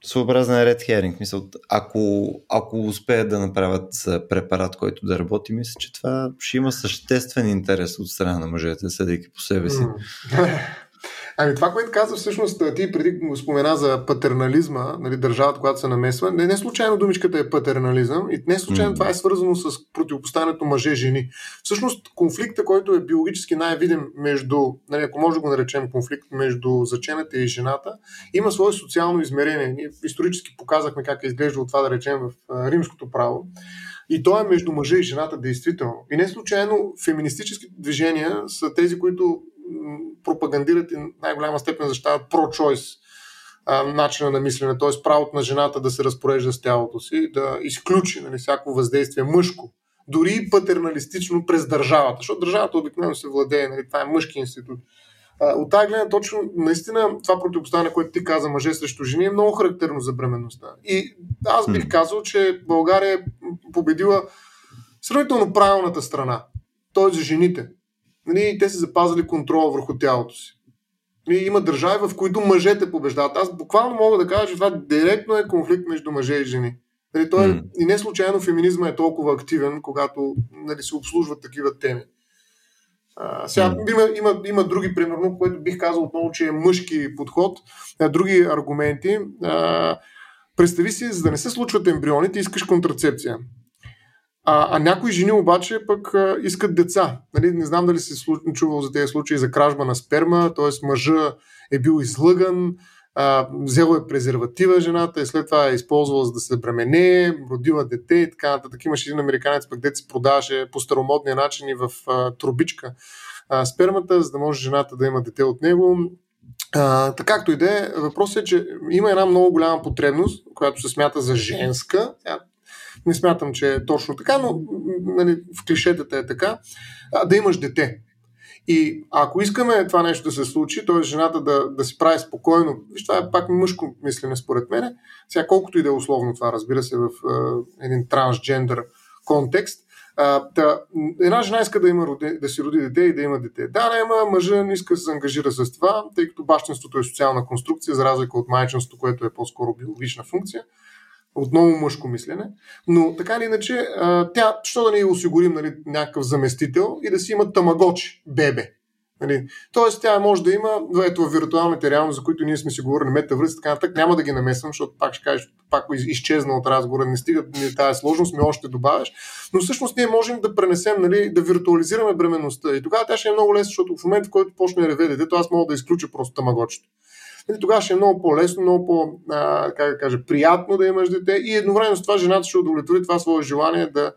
своеобразна Red Herring. Мисъл, ако, ако успеят да направят препарат, който да работи, мисля, че това ще има съществен интерес от страна на мъжете, съдейки по себе си. Ами това, което каза всъщност, ти преди спомена за патернализма, нали, държавата, която се намесва, не, не случайно думичката е патернализъм и не случайно mm. това е свързано с противопоставянето мъже-жени. Всъщност конфликта, който е биологически най-видим между, нали, ако може да го наречем конфликт между зачената и жената, има свое социално измерение. Ние исторически показахме как е изглеждало това да речем в римското право. И то е между мъжа и жената, действително. И не случайно феминистически движения са тези, които пропагандират и най-голяма степен защитават про-чойс начина на мислене, т.е. правото на жената да се разпорежда с тялото си, да изключи нали, всяко въздействие мъжко, дори и патерналистично през държавата, защото държавата обикновено се владее, нали, това е мъжки институт. От тази гледна точно, наистина, това противопоставяне, което ти каза, мъже срещу жени, е много характерно за бременността. И аз бих казал, че България е победила сравнително правилната страна, т.е. за жените нали, те са запазили контрола върху тялото си. Нали, има държави, в които мъжете побеждават. Аз буквално мога да кажа, че това директно е конфликт между мъже и жени. Нали, той, mm. И не случайно феминизма е толкова активен, когато нали, се обслужват такива теми. А, сега mm. има, има, има други, примерно, което бих казал отново, че е мъжки подход, а, други аргументи. А, представи си, за да не се случват ембриони, ти искаш контрацепция. А, а някои жени обаче пък а, искат деца. Нали, не знам дали си чувал за тези случаи за кражба на сперма, т.е. мъжа е бил излъган, а, взел е презерватива жената и след това е използвала за да се бремене, родила дете и така нататък. Имаше един американец, пък дете си продаваше по старомодния начин и в а, трубичка а, спермата, за да може жената да има дете от него. А, така както и да е, въпросът е, че има една много голяма потребност, която се смята за женска. Не смятам, че е точно така, но нали, в клишетата е така, а, да имаш дете. И ако искаме това нещо да се случи, т.е. жената да, да си прави спокойно, виж, това е пак мъжко мислене според мен, сега колкото и да е условно това, разбира се, в е, един трансджендър контекст, а, та, една жена иска да, има роди, да си роди дете и да има дете. Да, не има, мъжа не иска да се ангажира с това, тъй като бащинството е социална конструкция, за разлика от майчинството, което е по-скоро биологична функция отново мъжко мислене, но така или иначе, тя, що да не осигурим нали, някакъв заместител и да си има тамагочи, бебе. Нали? Тоест, тя може да има, ето виртуалните реалности, за които ние сме си говорили, метавръз и така нататък, няма да ги намесвам, защото пак ще кажеш, пак изчезна от разговора, не стига ни тази сложност, ми още добавяш. Но всъщност ние можем да пренесем, нали, да виртуализираме бременността. И тогава тя ще е много лесно, защото в момента, в който почне реве детето, аз мога да изключа просто тамагочето. И тогава ще е много по-лесно, много по, а, как да кажа, приятно да имаш дете и едновременно с това жената ще удовлетвори това свое желание да,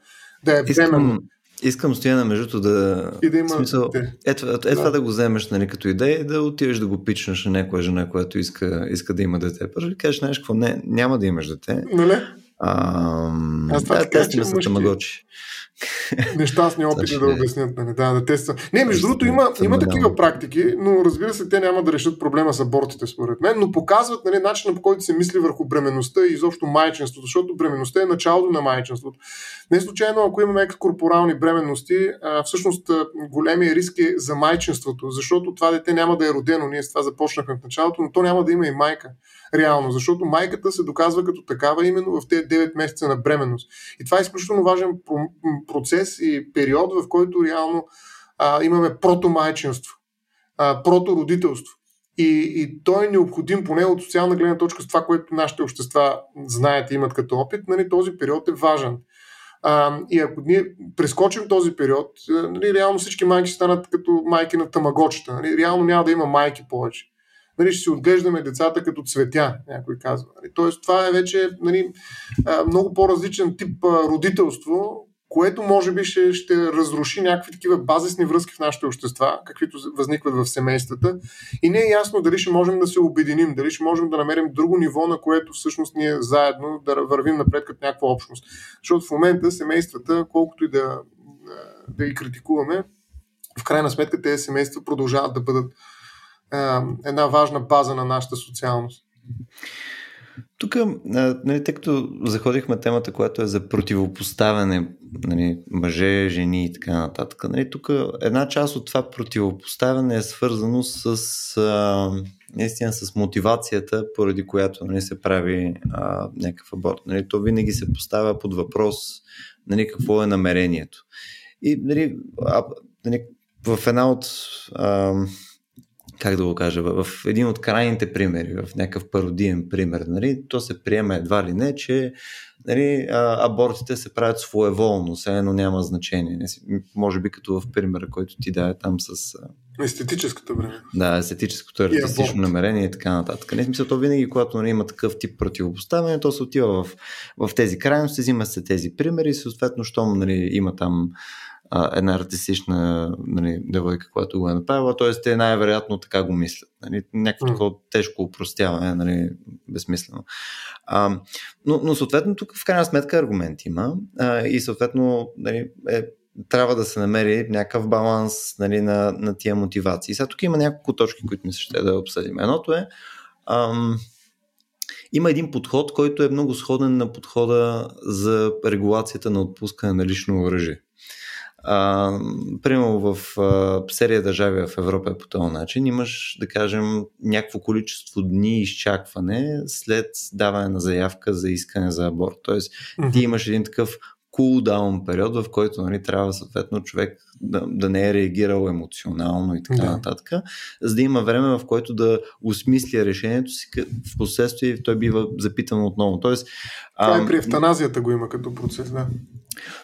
да е бременна. Искам стояна между да... И да има... Смисъл, ето, ето, ето да. това да го вземеш нали, като идея да отидеш да го пичнеш на някоя жена, която иска, иска да има дете. Първо кажеш, знаеш какво, не, няма да имаш дете. Нали? А, Аз това да, те са тамагочи. Нещастни опити да обяснят. Нали, да, да тества. Не, между другото, има, има такива практики, но разбира се, те няма да решат проблема с абортите, според мен, но показват нали, начина по който се мисли върху бременността и изобщо майчинството, защото бременността е началото на майчинството. Не случайно, ако имаме екскорпорални бременности, всъщност големия риск е за майчинството, защото това дете няма да е родено. Ние с това започнахме в началото, но то няма да има и майка реално, защото майката се доказва като такава именно в тези 9 месеца на бременност. И това е изключително важен процес и период, в който реално а, имаме протомайчинство, а, протородителство. И, и той е необходим поне от социална гледна точка с това, което нашите общества знаят и имат като опит. Нали, този период е важен. А, и ако ние прескочим този период, нали, реално всички майки станат като майки на тамагочета. Нали, реално няма да има майки повече нали, ще си отглеждаме децата като цветя, някой казва. Нали. Тоест, това е вече нали, много по-различен тип родителство, което може би ще, ще разруши някакви такива базисни връзки в нашите общества, каквито възникват в семействата. И не е ясно дали ще можем да се обединим, дали ще можем да намерим друго ниво, на което всъщност ние заедно да вървим напред като някаква общност. Защото в момента семействата, колкото и да, да ги критикуваме, в крайна сметка тези семейства продължават да бъдат една важна база на нашата социалност. Тук, нали, тъй като заходихме темата, която е за противопоставяне нали, мъже, жени и така нататък, нали, тук една част от това противопоставяне е свързано с а, наистина с мотивацията, поради която нали, се прави а, някакъв аборт. Нали, то винаги се поставя под въпрос нали, какво е намерението. И нали, а, нали, в една от а, как да го кажа, в, в един от крайните примери, в някакъв пародиен пример, нали, то се приема едва ли не, че нали, абортите се правят своеволно, все едно няма значение. Може би като в примера, който ти даде там с... Естетическото време. Да, естетическото артистично намерение и така нататък. Не смисъл, то винаги, когато нали, има такъв тип противопоставяне, то се отива в, в тези крайности, взима се тези примери и съответно, щом нали, има там а, една артистична нали, девойка, която го е направила, т.е. те най-вероятно така го мислят. Нали, някакво mm. такова тежко упростяване, нали, безсмислено. А, но, но съответно тук в крайна сметка аргумент има а, и съответно нали, е, трябва да се намери някакъв баланс нали, на, на тия мотивации. Сега тук има няколко точки, които мисля ще да обсъдим. Едното е ам, има един подход, който е много сходен на подхода за регулацията на отпускане на лично оръжие. А, примерно в а, серия държави в Европа е по този начин. Имаш, да кажем, някакво количество дни изчакване след даване на заявка за искане за аборт. Тоест, mm-hmm. ти имаш един такъв кулдаун период, в който нали, трябва съответно човек да, да не е реагирал емоционално и така да. нататък, за да има време в което да осмисли решението си, в последствие той бива запитан отново. Тоест, Това е при евтаназията го има като процес, да.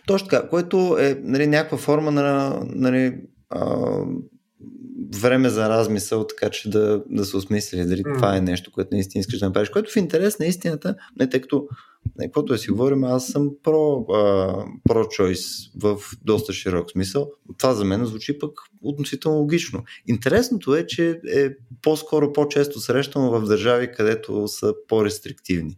Точно така, което е нали, някаква форма на нали, а, време за размисъл, така че да, да се осмисли дали mm. това е нещо, което наистина искаш да направиш. Което в интерес на истината, не тъй като, не, каквото да си говорим, аз съм про, про-чойс в доста широк смисъл. Това за мен звучи пък относително логично. Интересното е, че е по-скоро по-често срещано в държави, където са по-рестриктивни,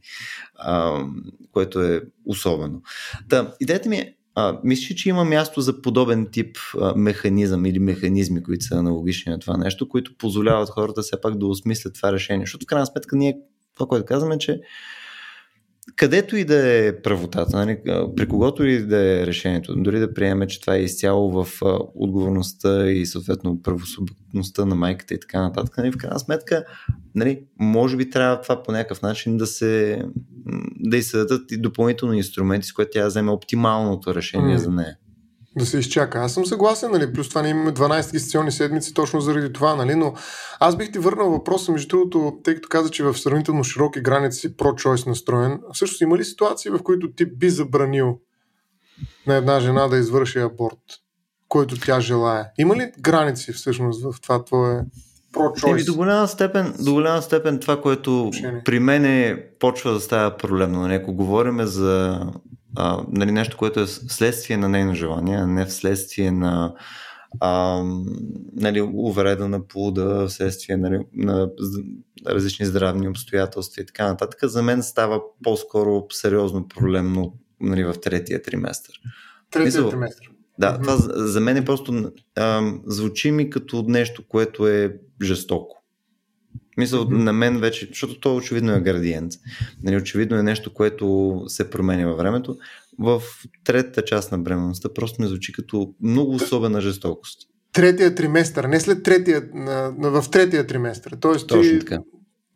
а, което е особено. Да, идеята ми е, а, мисля, че има място за подобен тип а, механизъм или механизми, които са аналогични на това нещо, които позволяват хората все пак да осмислят това решение. Защото в крайна сметка ние това, което казваме, че където и да е правотата, нали, при когото и да е решението, дори да приеме, че това е изцяло в отговорността и съответно правосубектността на майката и така нататък, нали, в крайна сметка, нали, може би трябва това по някакъв начин да се да й се дадат и допълнителни инструменти, с които тя да вземе оптималното решение mm. за нея. Да се изчака. Аз съм съгласен, нали, плюс това ние имаме 12 гестационни седмици точно заради това, нали, но аз бих ти върнал въпроса, между другото, тъй като каза, че в сравнително широки граници си про-чойс настроен, всъщност има ли ситуации, в които ти би забранил на една жена да извърши аборт, който тя желая? Има ли граници всъщност в това твое Еми, до, голяма степен, до голяма степен това, което при мен е, почва да става проблемно. Нали, ако говорим за а, нали, нещо, което е следствие на нейно желание, а не вследствие на а, нали, увреда на плуда, вследствие нали, на различни здравни обстоятелства и така нататък, за мен става по-скоро сериозно проблемно нали, в третия триместър. Третия триместър. Да, mm-hmm. това за мен е просто а, звучи ми като нещо, което е жестоко. Мисъл, mm-hmm. на мен вече, защото то очевидно е градиент. Нали, очевидно е нещо, което се променя във времето. В третата част на бременността просто ми звучи като много особена жестокост. Третия триместър, не след третия, на, на, в третия триместър. Тоест, Точно ти... така.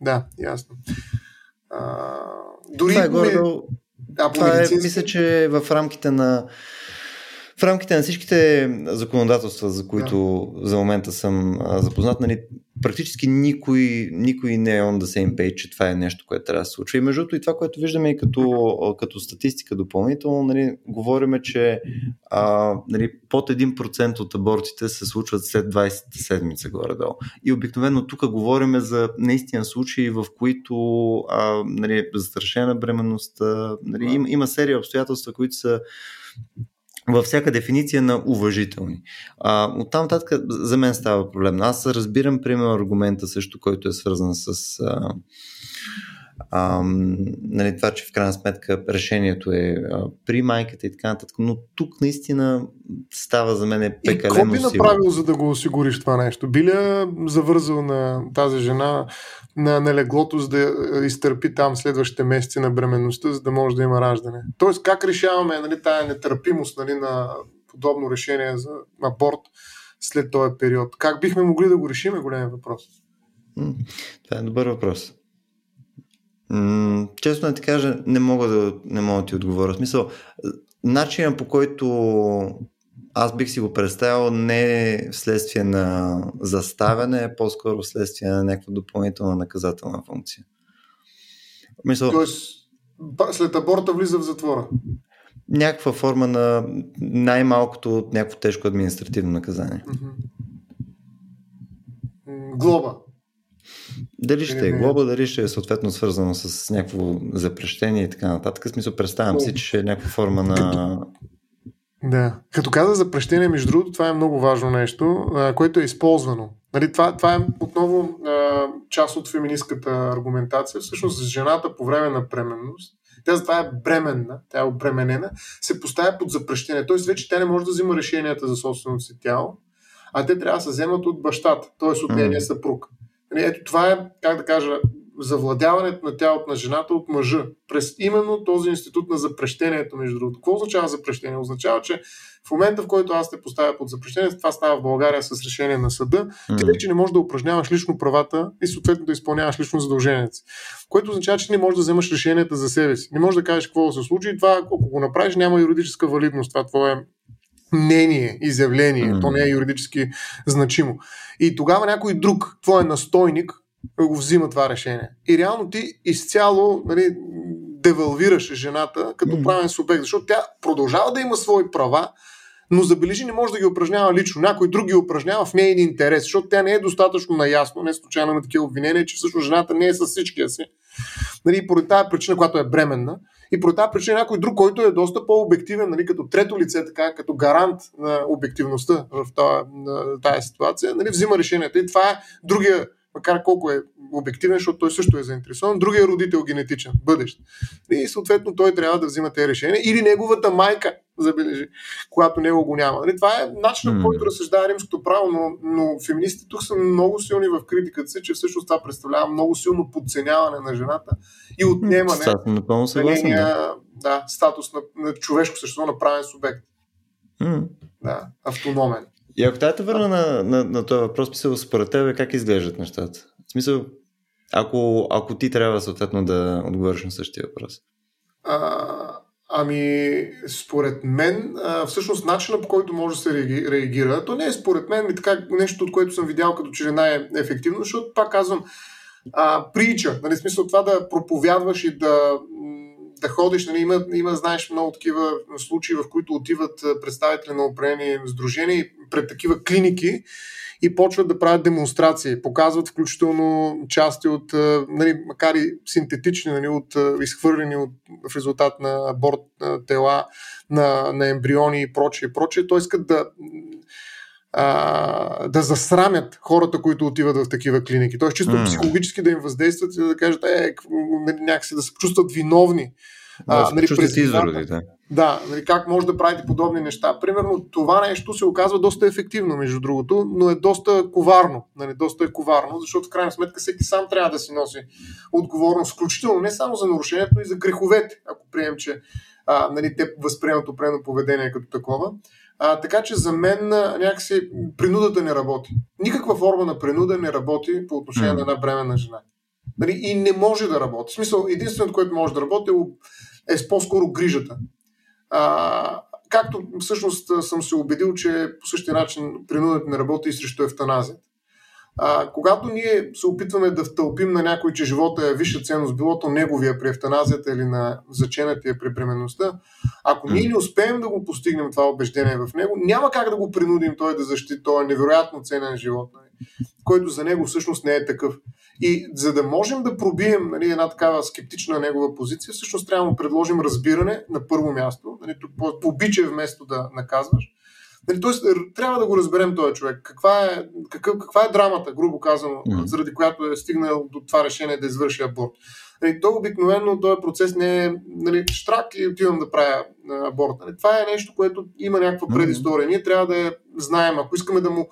Да, ясно. А, дори това е горе, ме... това е, мисля, че в рамките на в рамките на всичките законодателства, за които да. за момента съм запознат, нали, практически никой, никой не е on the same page, че това е нещо, което трябва да се случва. И между другото и това, което виждаме и като, като статистика допълнително, нали, говориме, че а, нали, под 1% от абортите се случват след 20 седмица горе-долу. И обикновено тук говориме за наистина случаи, в които а, нали, застрашена бременността, нали, има, има серия обстоятелства, които са във всяка дефиниция на уважителни. А, оттам нататък за мен става проблем. Аз разбирам, примерно, аргумента също, който е свързан с а, а, нали, това, че в крайна сметка решението е а, при майката и така нататък, но тук наистина става за мен пекалено И какво би направил, за да го осигуриш това нещо? Би ли завързал на тази жена на, на леглото, за да изтърпи там следващите месеци на бременността, за да може да има раждане? Тоест, как решаваме нали, тая нетърпимост нали, на подобно решение за аборт след този период? Как бихме могли да го решим е голям въпрос. Това е добър въпрос. М- честно да ти кажа, не мога да, не мога да ти отговоря. В смисъл, начинът по който аз бих си го представил не вследствие на заставяне, а по-скоро вследствие на някаква допълнителна наказателна функция. Мисъл, Тоест, след аборта влиза в затвора? Някаква форма на най-малкото от някакво тежко административно наказание. Глоба. Дали ще е глоба, дали ще е съответно свързано с някакво запрещение и така нататък. Смисъл, представям си, че е някаква форма на... Да. Като каза запрещение, между другото, това е много важно нещо, което е използвано. Нали, това, това е отново а, част от феминистката аргументация. Всъщност, жената по време на бременност, тя затова е бременна, тя е обременена, се поставя под запрещение. Тоест, вече тя не може да взима решенията за собственото си тяло, а те трябва да се вземат от бащата, т.е. от нейния съпруг. Нали, ето това е, как да кажа, завладяването на тялото на жената от мъжа. През именно този институт на запрещението, между другото. Какво означава запрещение? Означава, че в момента, в който аз те поставя под запрещение, това става в България с решение на съда, mm. ти вече не можеш да упражняваш лично правата и съответно да изпълняваш лично задълженията си. Което означава, че не можеш да вземаш решенията за себе си. Не можеш да кажеш какво да се случи и това, ако го направиш, няма юридическа валидност. Това твое мнение, изявление, mm. то не е юридически значимо. И тогава някой друг, твой настойник, го взима това решение. И реално ти изцяло нали, девалвираш жената като mm. правен субект, защото тя продължава да има свои права, но забележи не може да ги упражнява лично. Някой друг ги упражнява в нейния интерес, защото тя не е достатъчно наясно, не случайно има такива обвинения, че всъщност жената не е с всичкия си. Нали, поради тази причина, която е бременна, и по тази причина някой друг, който е доста по-обективен, нали, като трето лице, така, като гарант на обективността в тази, ситуация, нали, взима решенията. И това е другия, макар колко е обективен, защото той също е заинтересован, другия родител генетичен, бъдещ. И съответно той трябва да взима тези решения. Или неговата майка, забележи, когато него го няма. Нали, това е начинът, mm. който разсъждава римското право, но, но феминистите тук са много силни в критиката си, че всъщност това представлява много силно подценяване на жената и отнемане на нейния да, статус на, на човешко същество, на правен субект. Mm. Да, автономен. И ако тази върна на, на, на този въпрос, мисля, според тебе как изглеждат нещата? В смисъл, ако, ако ти трябва съответно да отговориш на същия въпрос. А, Ами, според мен, всъщност начинът по който може да се реагира, то не е според мен, ми така нещо, от което съм видял като че най-ефективно, защото пак казвам, а, прича, нали, смисъл това да проповядваш и да, да ходиш, нали, има, има, знаеш, много такива случаи, в които отиват представители на определени сдружения пред такива клиники и почват да правят демонстрации. Показват включително части от, нали, макар и синтетични, нали, от изхвърлени от, в резултат на аборт тела на, на ембриони и прочее, и прочее. Той искат да а, да засрамят хората, които отиват в такива клиники. Тоест, чисто mm. психологически да им въздействат и да кажат, е, някакси да се чувстват виновни. Да, а, нали, през изводи, да. Да, нали, как може да правите подобни неща. Примерно това нещо се оказва доста ефективно, между другото, но е доста коварно. Нали, доста е коварно, защото в крайна сметка всеки сам трябва да си носи отговорност, включително не само за нарушението, но и за греховете, ако приемем, че а, нали, те възприемат определено поведение като такова. А, така че за мен някакси принудата не работи. Никаква форма на принуда не работи по отношение mm. на една бременна жена. Нали, и не може да работи. В смисъл, единственото, което може да работи е, е по-скоро грижата. А, както всъщност съм се убедил, че по същия начин принудата не работи и срещу ефтаназията. А, когато ние се опитваме да втълпим на някой, че живота е висша ценност, било то неговия при ефтаназията или на заченатия при бременността, ако ние не успеем да го постигнем това убеждение в него, няма как да го принудим той да защити този невероятно ценен живот, нали, който за него всъщност не е такъв. И за да можем да пробием нали, една такава скептична негова позиция, всъщност трябва да му предложим разбиране на първо място, нали, обичай вместо да наказваш, Нали, тоест, трябва да го разберем този човек. Каква е, какъв, каква е драмата, грубо казано, mm. заради която е стигнал до това решение да извърши аборт. Нали, то обикновено този процес не е нали, штрак и отивам да правя аборт. Нали, това е нещо, което има някаква предистория. Ние трябва да я знаем, ако искаме да, му,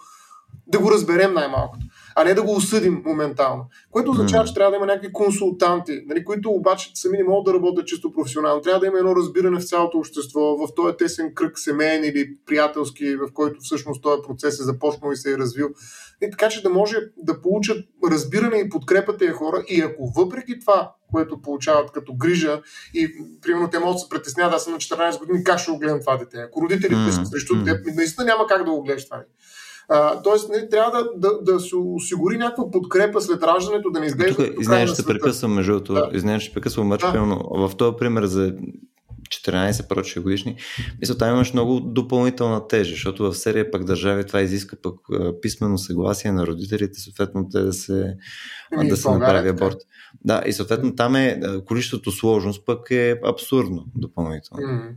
да го разберем най-малкото а не да го осъдим моментално. Което означава, че трябва да има някакви консултанти, нали, които обаче сами не могат да работят чисто професионално. Трябва да има едно разбиране в цялото общество, в този тесен кръг семейен или приятелски, в който всъщност този процес е започнал и се е развил. И така че да може да получат разбиране и подкрепа тези хора и ако въпреки това, което получават като грижа и примерно те могат да се притесняват, аз съм на 14 години, как ще го гледам това дете? Ако родителите mm-hmm. са срещу теб, наистина няма как да го гледаш това. А, тоест, не, трябва да, да, да се осигури някаква подкрепа след раждането, да не изглежда. Тук, извинявай, ще прекъсвам, между другото. Да. Извинявай, ще прекъсвам, обаче, да. примерно, в този пример за 14 прочие годишни, мисля, там имаш много допълнителна тежа, защото в серия пък държави това изиска пък писмено съгласие на родителите, съответно те да се, ами, да се направи аборт. Да, и съответно там е количеството сложност пък е абсурдно допълнително. Mm.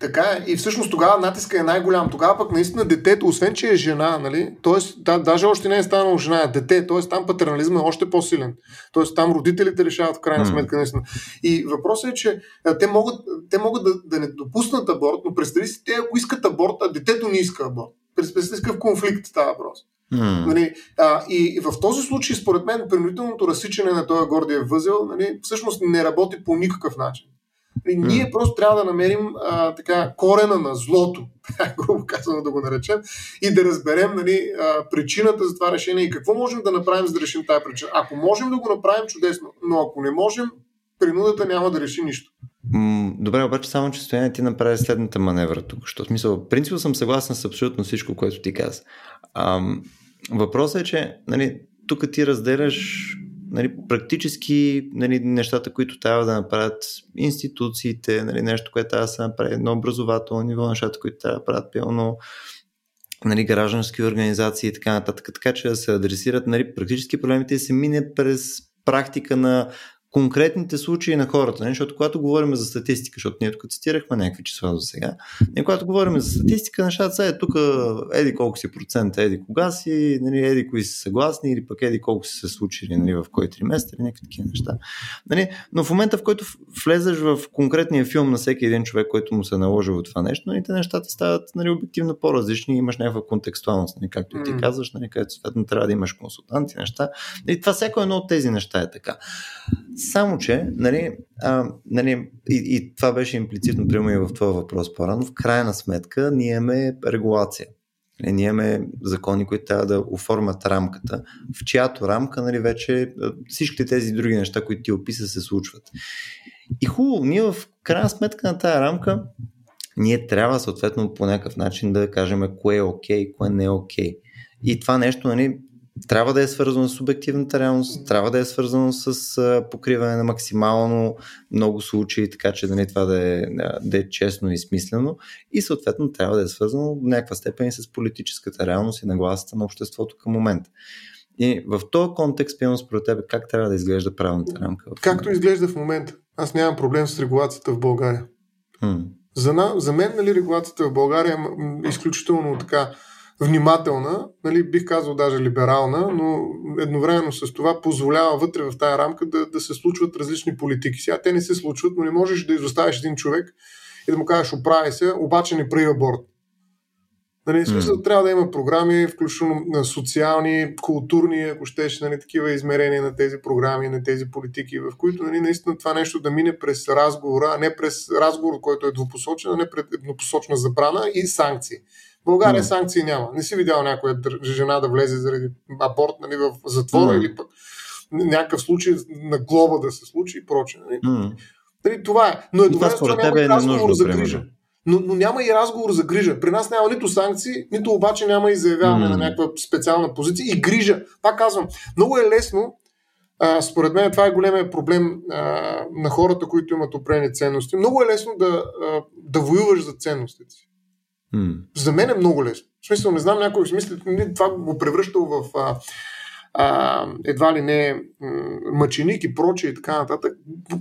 Така е. И всъщност тогава натиска е най-голям. Тогава пък наистина детето, освен че е жена, нали, т.е. Да, даже още не е станало жена, е дете, т.е. там патернализма е още по-силен. Т.е. там родителите решават в крайна сметка наистина. И въпросът е, че те могат, те могат да, да не допуснат аборт, но представи си, те ако искат аборт, а детето не иска аборт. Представи си какъв конфликт става въпрос. Mm. Нали, а, и, и в този случай, според мен, принудителното разсичане на този гордия възел нали, всъщност не работи по никакъв начин. И ние просто трябва да намерим а, така, корена на злото, грубо казано да го наречем, и да разберем нали, а, причината за това решение и какво можем да направим, за да решим тази причина. Ако можем да го направим, чудесно, но ако не можем, принудата няма да реши нищо. Добре, обаче само, че Стояне ти направи следната маневра тук. Що смисъл, принципно съм съгласен с абсолютно всичко, което ти каза. въпросът е, че нали, тук ти разделяш нали, практически нали, нещата, които трябва да направят институциите, нали, нещо, което трябва да се направи на образователно ниво, нещата, които трябва да правят пълно нали, граждански организации и така нататък, така че да се адресират нали, практически проблемите и се мине през практика на конкретните случаи на хората. Не? Защото когато говорим за статистика, защото ние тук цитирахме някакви числа до сега, ние когато говорим за статистика, нещата са е тук еди колко си процент, еди кога си, нали, еди кои са съгласни или пък еди колко са се случили нали, в кой триместър, някакви такива неща. Нали? Но в момента, в който влезеш в конкретния филм на всеки един човек, който му се наложи от това нещо, нали, те нещата стават нали, обективно по-различни, имаш някаква контекстуалност, нали, както ти казваш, нали, където съответно трябва да имаш консултанти, неща. Нали, това всяко едно от тези неща е така. Само, че, нали, а, нали, и, и това беше имплицитно приема и в това въпрос по-рано, в крайна сметка ние имаме регулация. Нали, ние имаме закони, които трябва да оформят рамката, в чиято рамка нали, вече всички тези други неща, които ти описа, се случват. И хубаво, ние в крайна сметка на тази рамка ние трябва съответно по някакъв начин да кажем кое е окей, кое не е окей. И това нещо нали, трябва да е свързано с субективната реалност, трябва да е свързано с покриване на максимално много случаи, така че нали, това да е, да е честно и смислено и съответно трябва да е свързано в някаква степен и с политическата реалност и нагласата на обществото към момента. И в този контекст, пиано според тебе, как трябва да изглежда правилната рамка? Както изглежда в момента. Аз нямам проблем с регулацията в България. Хм. За, на, за мен нали, регулацията в България е изключително така внимателна, нали, бих казал даже либерална, но едновременно с това позволява вътре в тази рамка да, да се случват различни политики. Сега те не се случват, но не можеш да изоставиш един човек и да му кажеш оправи се, обаче не прави аборт. Нали, смисъл, mm. трябва да има програми, включително на социални, културни, ако щеш, нали, такива измерения на тези програми, на тези политики, в които нали, наистина това нещо да мине през разговора, а не през разговор, който е двупосочен, а не пред еднопосочна забрана и санкции. България mm. санкции няма. Не си видял някоя жена да влезе заради аборт нали, в затвора mm. или пък някакъв случай на глоба да се случи и прочее. Нали. Mm. Нали, това е. Но едновременно това, това няма е разговор за грижа. Но, но няма и разговор за грижа. При нас няма нито санкции, нито обаче няма и заявяване mm. на някаква специална позиция и грижа. Пак казвам, много е лесно а, според мен това е големия проблем а, на хората, които имат определени ценности. Много е лесно да, а, да воюваш за ценностите си. За мен е много лесно. В смисъл, не знам някой смисъл, това го превръщал в а, а, едва ли не мъченик и прочее и така нататък.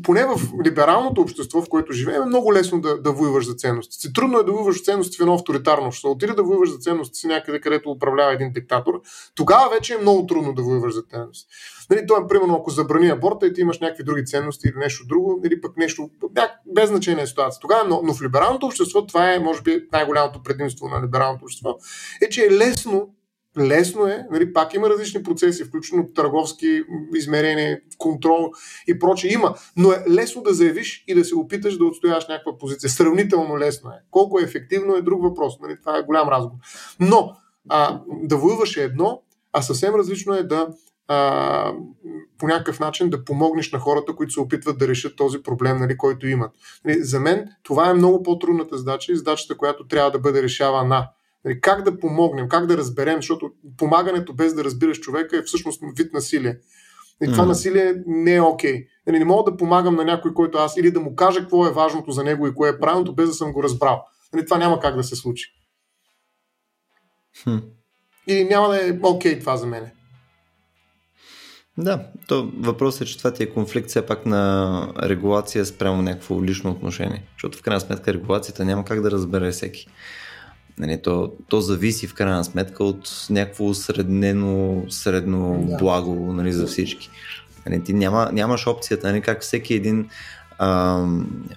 Поне в либералното общество, в което живеем, е много лесно да, да воюваш за ценности. Трудно е да воюваш за ценности в едно авторитарно общество. Отиде да воюваш за ценности си някъде, където управлява един диктатор, тогава вече е много трудно да воюваш за ценности. Нали, той, примерно, ако забрани аборта и ти имаш някакви други ценности или нещо друго, или пък нещо, без значение е ситуация. Тогава, но, но в либералното общество, това е, може би, най-голямото предимство на либералното общество, е, че е лесно Лесно е, нали, пак има различни процеси, включително търговски измерения, контрол и прочее. Има, но е лесно да заявиш и да се опиташ да отстояваш някаква позиция. Сравнително лесно е. Колко е ефективно е друг въпрос. Нали, това е голям разговор. Но а, да воюваш е едно, а съвсем различно е да а, по някакъв начин да помогнеш на хората, които се опитват да решат този проблем, нали, който имат. Нали, за мен това е много по-трудната задача и задачата, която трябва да бъде решавана Нали, как да помогнем, как да разберем, защото помагането без да разбираш човека е всъщност вид насилие. И това mm. насилие не е окей. Okay. Нали, не мога да помагам на някой, който аз, или да му кажа какво е важното за него и кое е правилното, без да съм го разбрал. Нали, това няма как да се случи. Hmm. И няма да е окей okay това за мен. Да, то въпросът е, че това ти е конфликт все пак на регулация спрямо някакво лично отношение. Защото в крайна сметка регулацията няма как да разбере всеки. Нали, то, то зависи в крайна сметка от някакво среднено, средно да. благо нали, за всички. Нали, ти няма, нямаш опцията, нали, как всеки един а,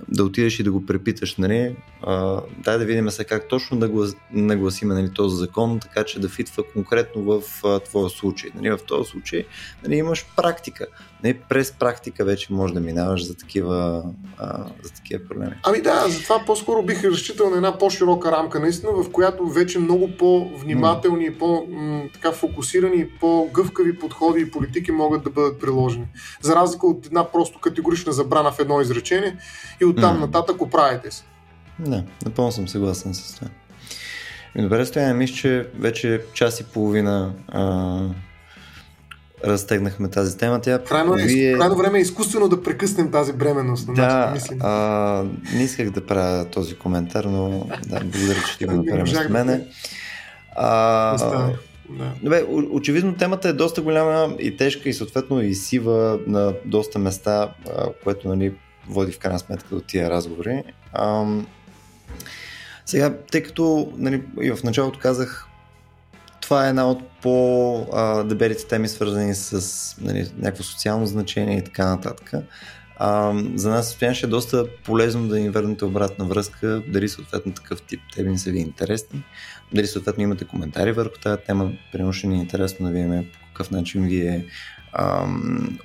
да отидеш и да го препиташ, нали, а, дай да видим сега как точно да нагласиме нали, този закон, така че да фитва конкретно в а, твоя случай. Нали, в този случай нали, имаш практика. Нали, през практика вече може да минаваш за такива, а, за такива проблеми. Ами да, затова по-скоро бих разчитал на една по-широка рамка, наистина, в която вече много по-внимателни, по-фокусирани, по-гъвкави подходи и политики могат да бъдат приложени. За разлика от една просто категорична забрана в едно изречение и оттам mm. нататък оправите се. Да, напълно съм съгласен с това. Добре, стояне, мисля, че вече час и половина а, разтегнахме тази тема. Тя крайно, е, вие... крайно време е изкуствено да прекъснем тази бременност. На да, мислим. А, не исках да правя този коментар, но да, благодаря, че ти го направим с мене. А, да. Добре, очевидно темата е доста голяма и тежка и съответно и сива на доста места, което нали, води в крайна сметка до тия разговори. Ам, сега, тъй като нали, и в началото казах, това е една от по-дебелите теми, свързани с нали, някакво социално значение и така нататък. А, за нас ще е доста полезно да ни върнете обратна връзка, дали съответно такъв тип теми са ви интересни, дали съответно имате коментари върху тази тема, примерно ще ни е интересно да видим по какъв начин вие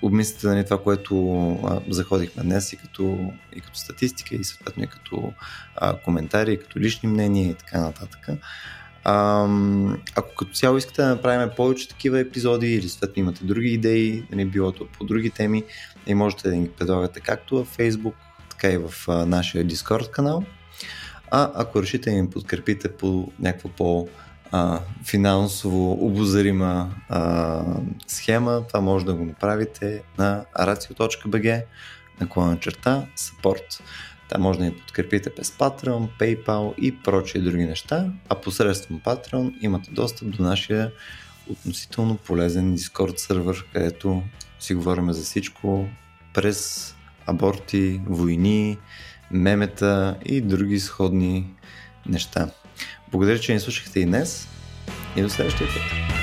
обмислите нали, това, което а, заходихме днес и като, и като статистика, и съответно и като а, коментари, и като лични мнения и така нататък. А, ако като цяло искате да направим повече такива епизоди или съответно имате други идеи, нали, било то по други теми, и можете да ни предлагате както във Facebook, така и в а, нашия Discord канал. А ако решите да ни подкрепите по някаква по- а, финансово обозрима а, схема, това може да го направите на aracio.bg наклона черта support. Там може да ни подкрепите без Patreon, PayPal и прочие други неща, а посредством Patreon имате достъп до нашия относително полезен Discord сервер, където си говорим за всичко през аборти, войни, мемета и други сходни неща. Благодаря, че ни слушахте и днес и до следващия път.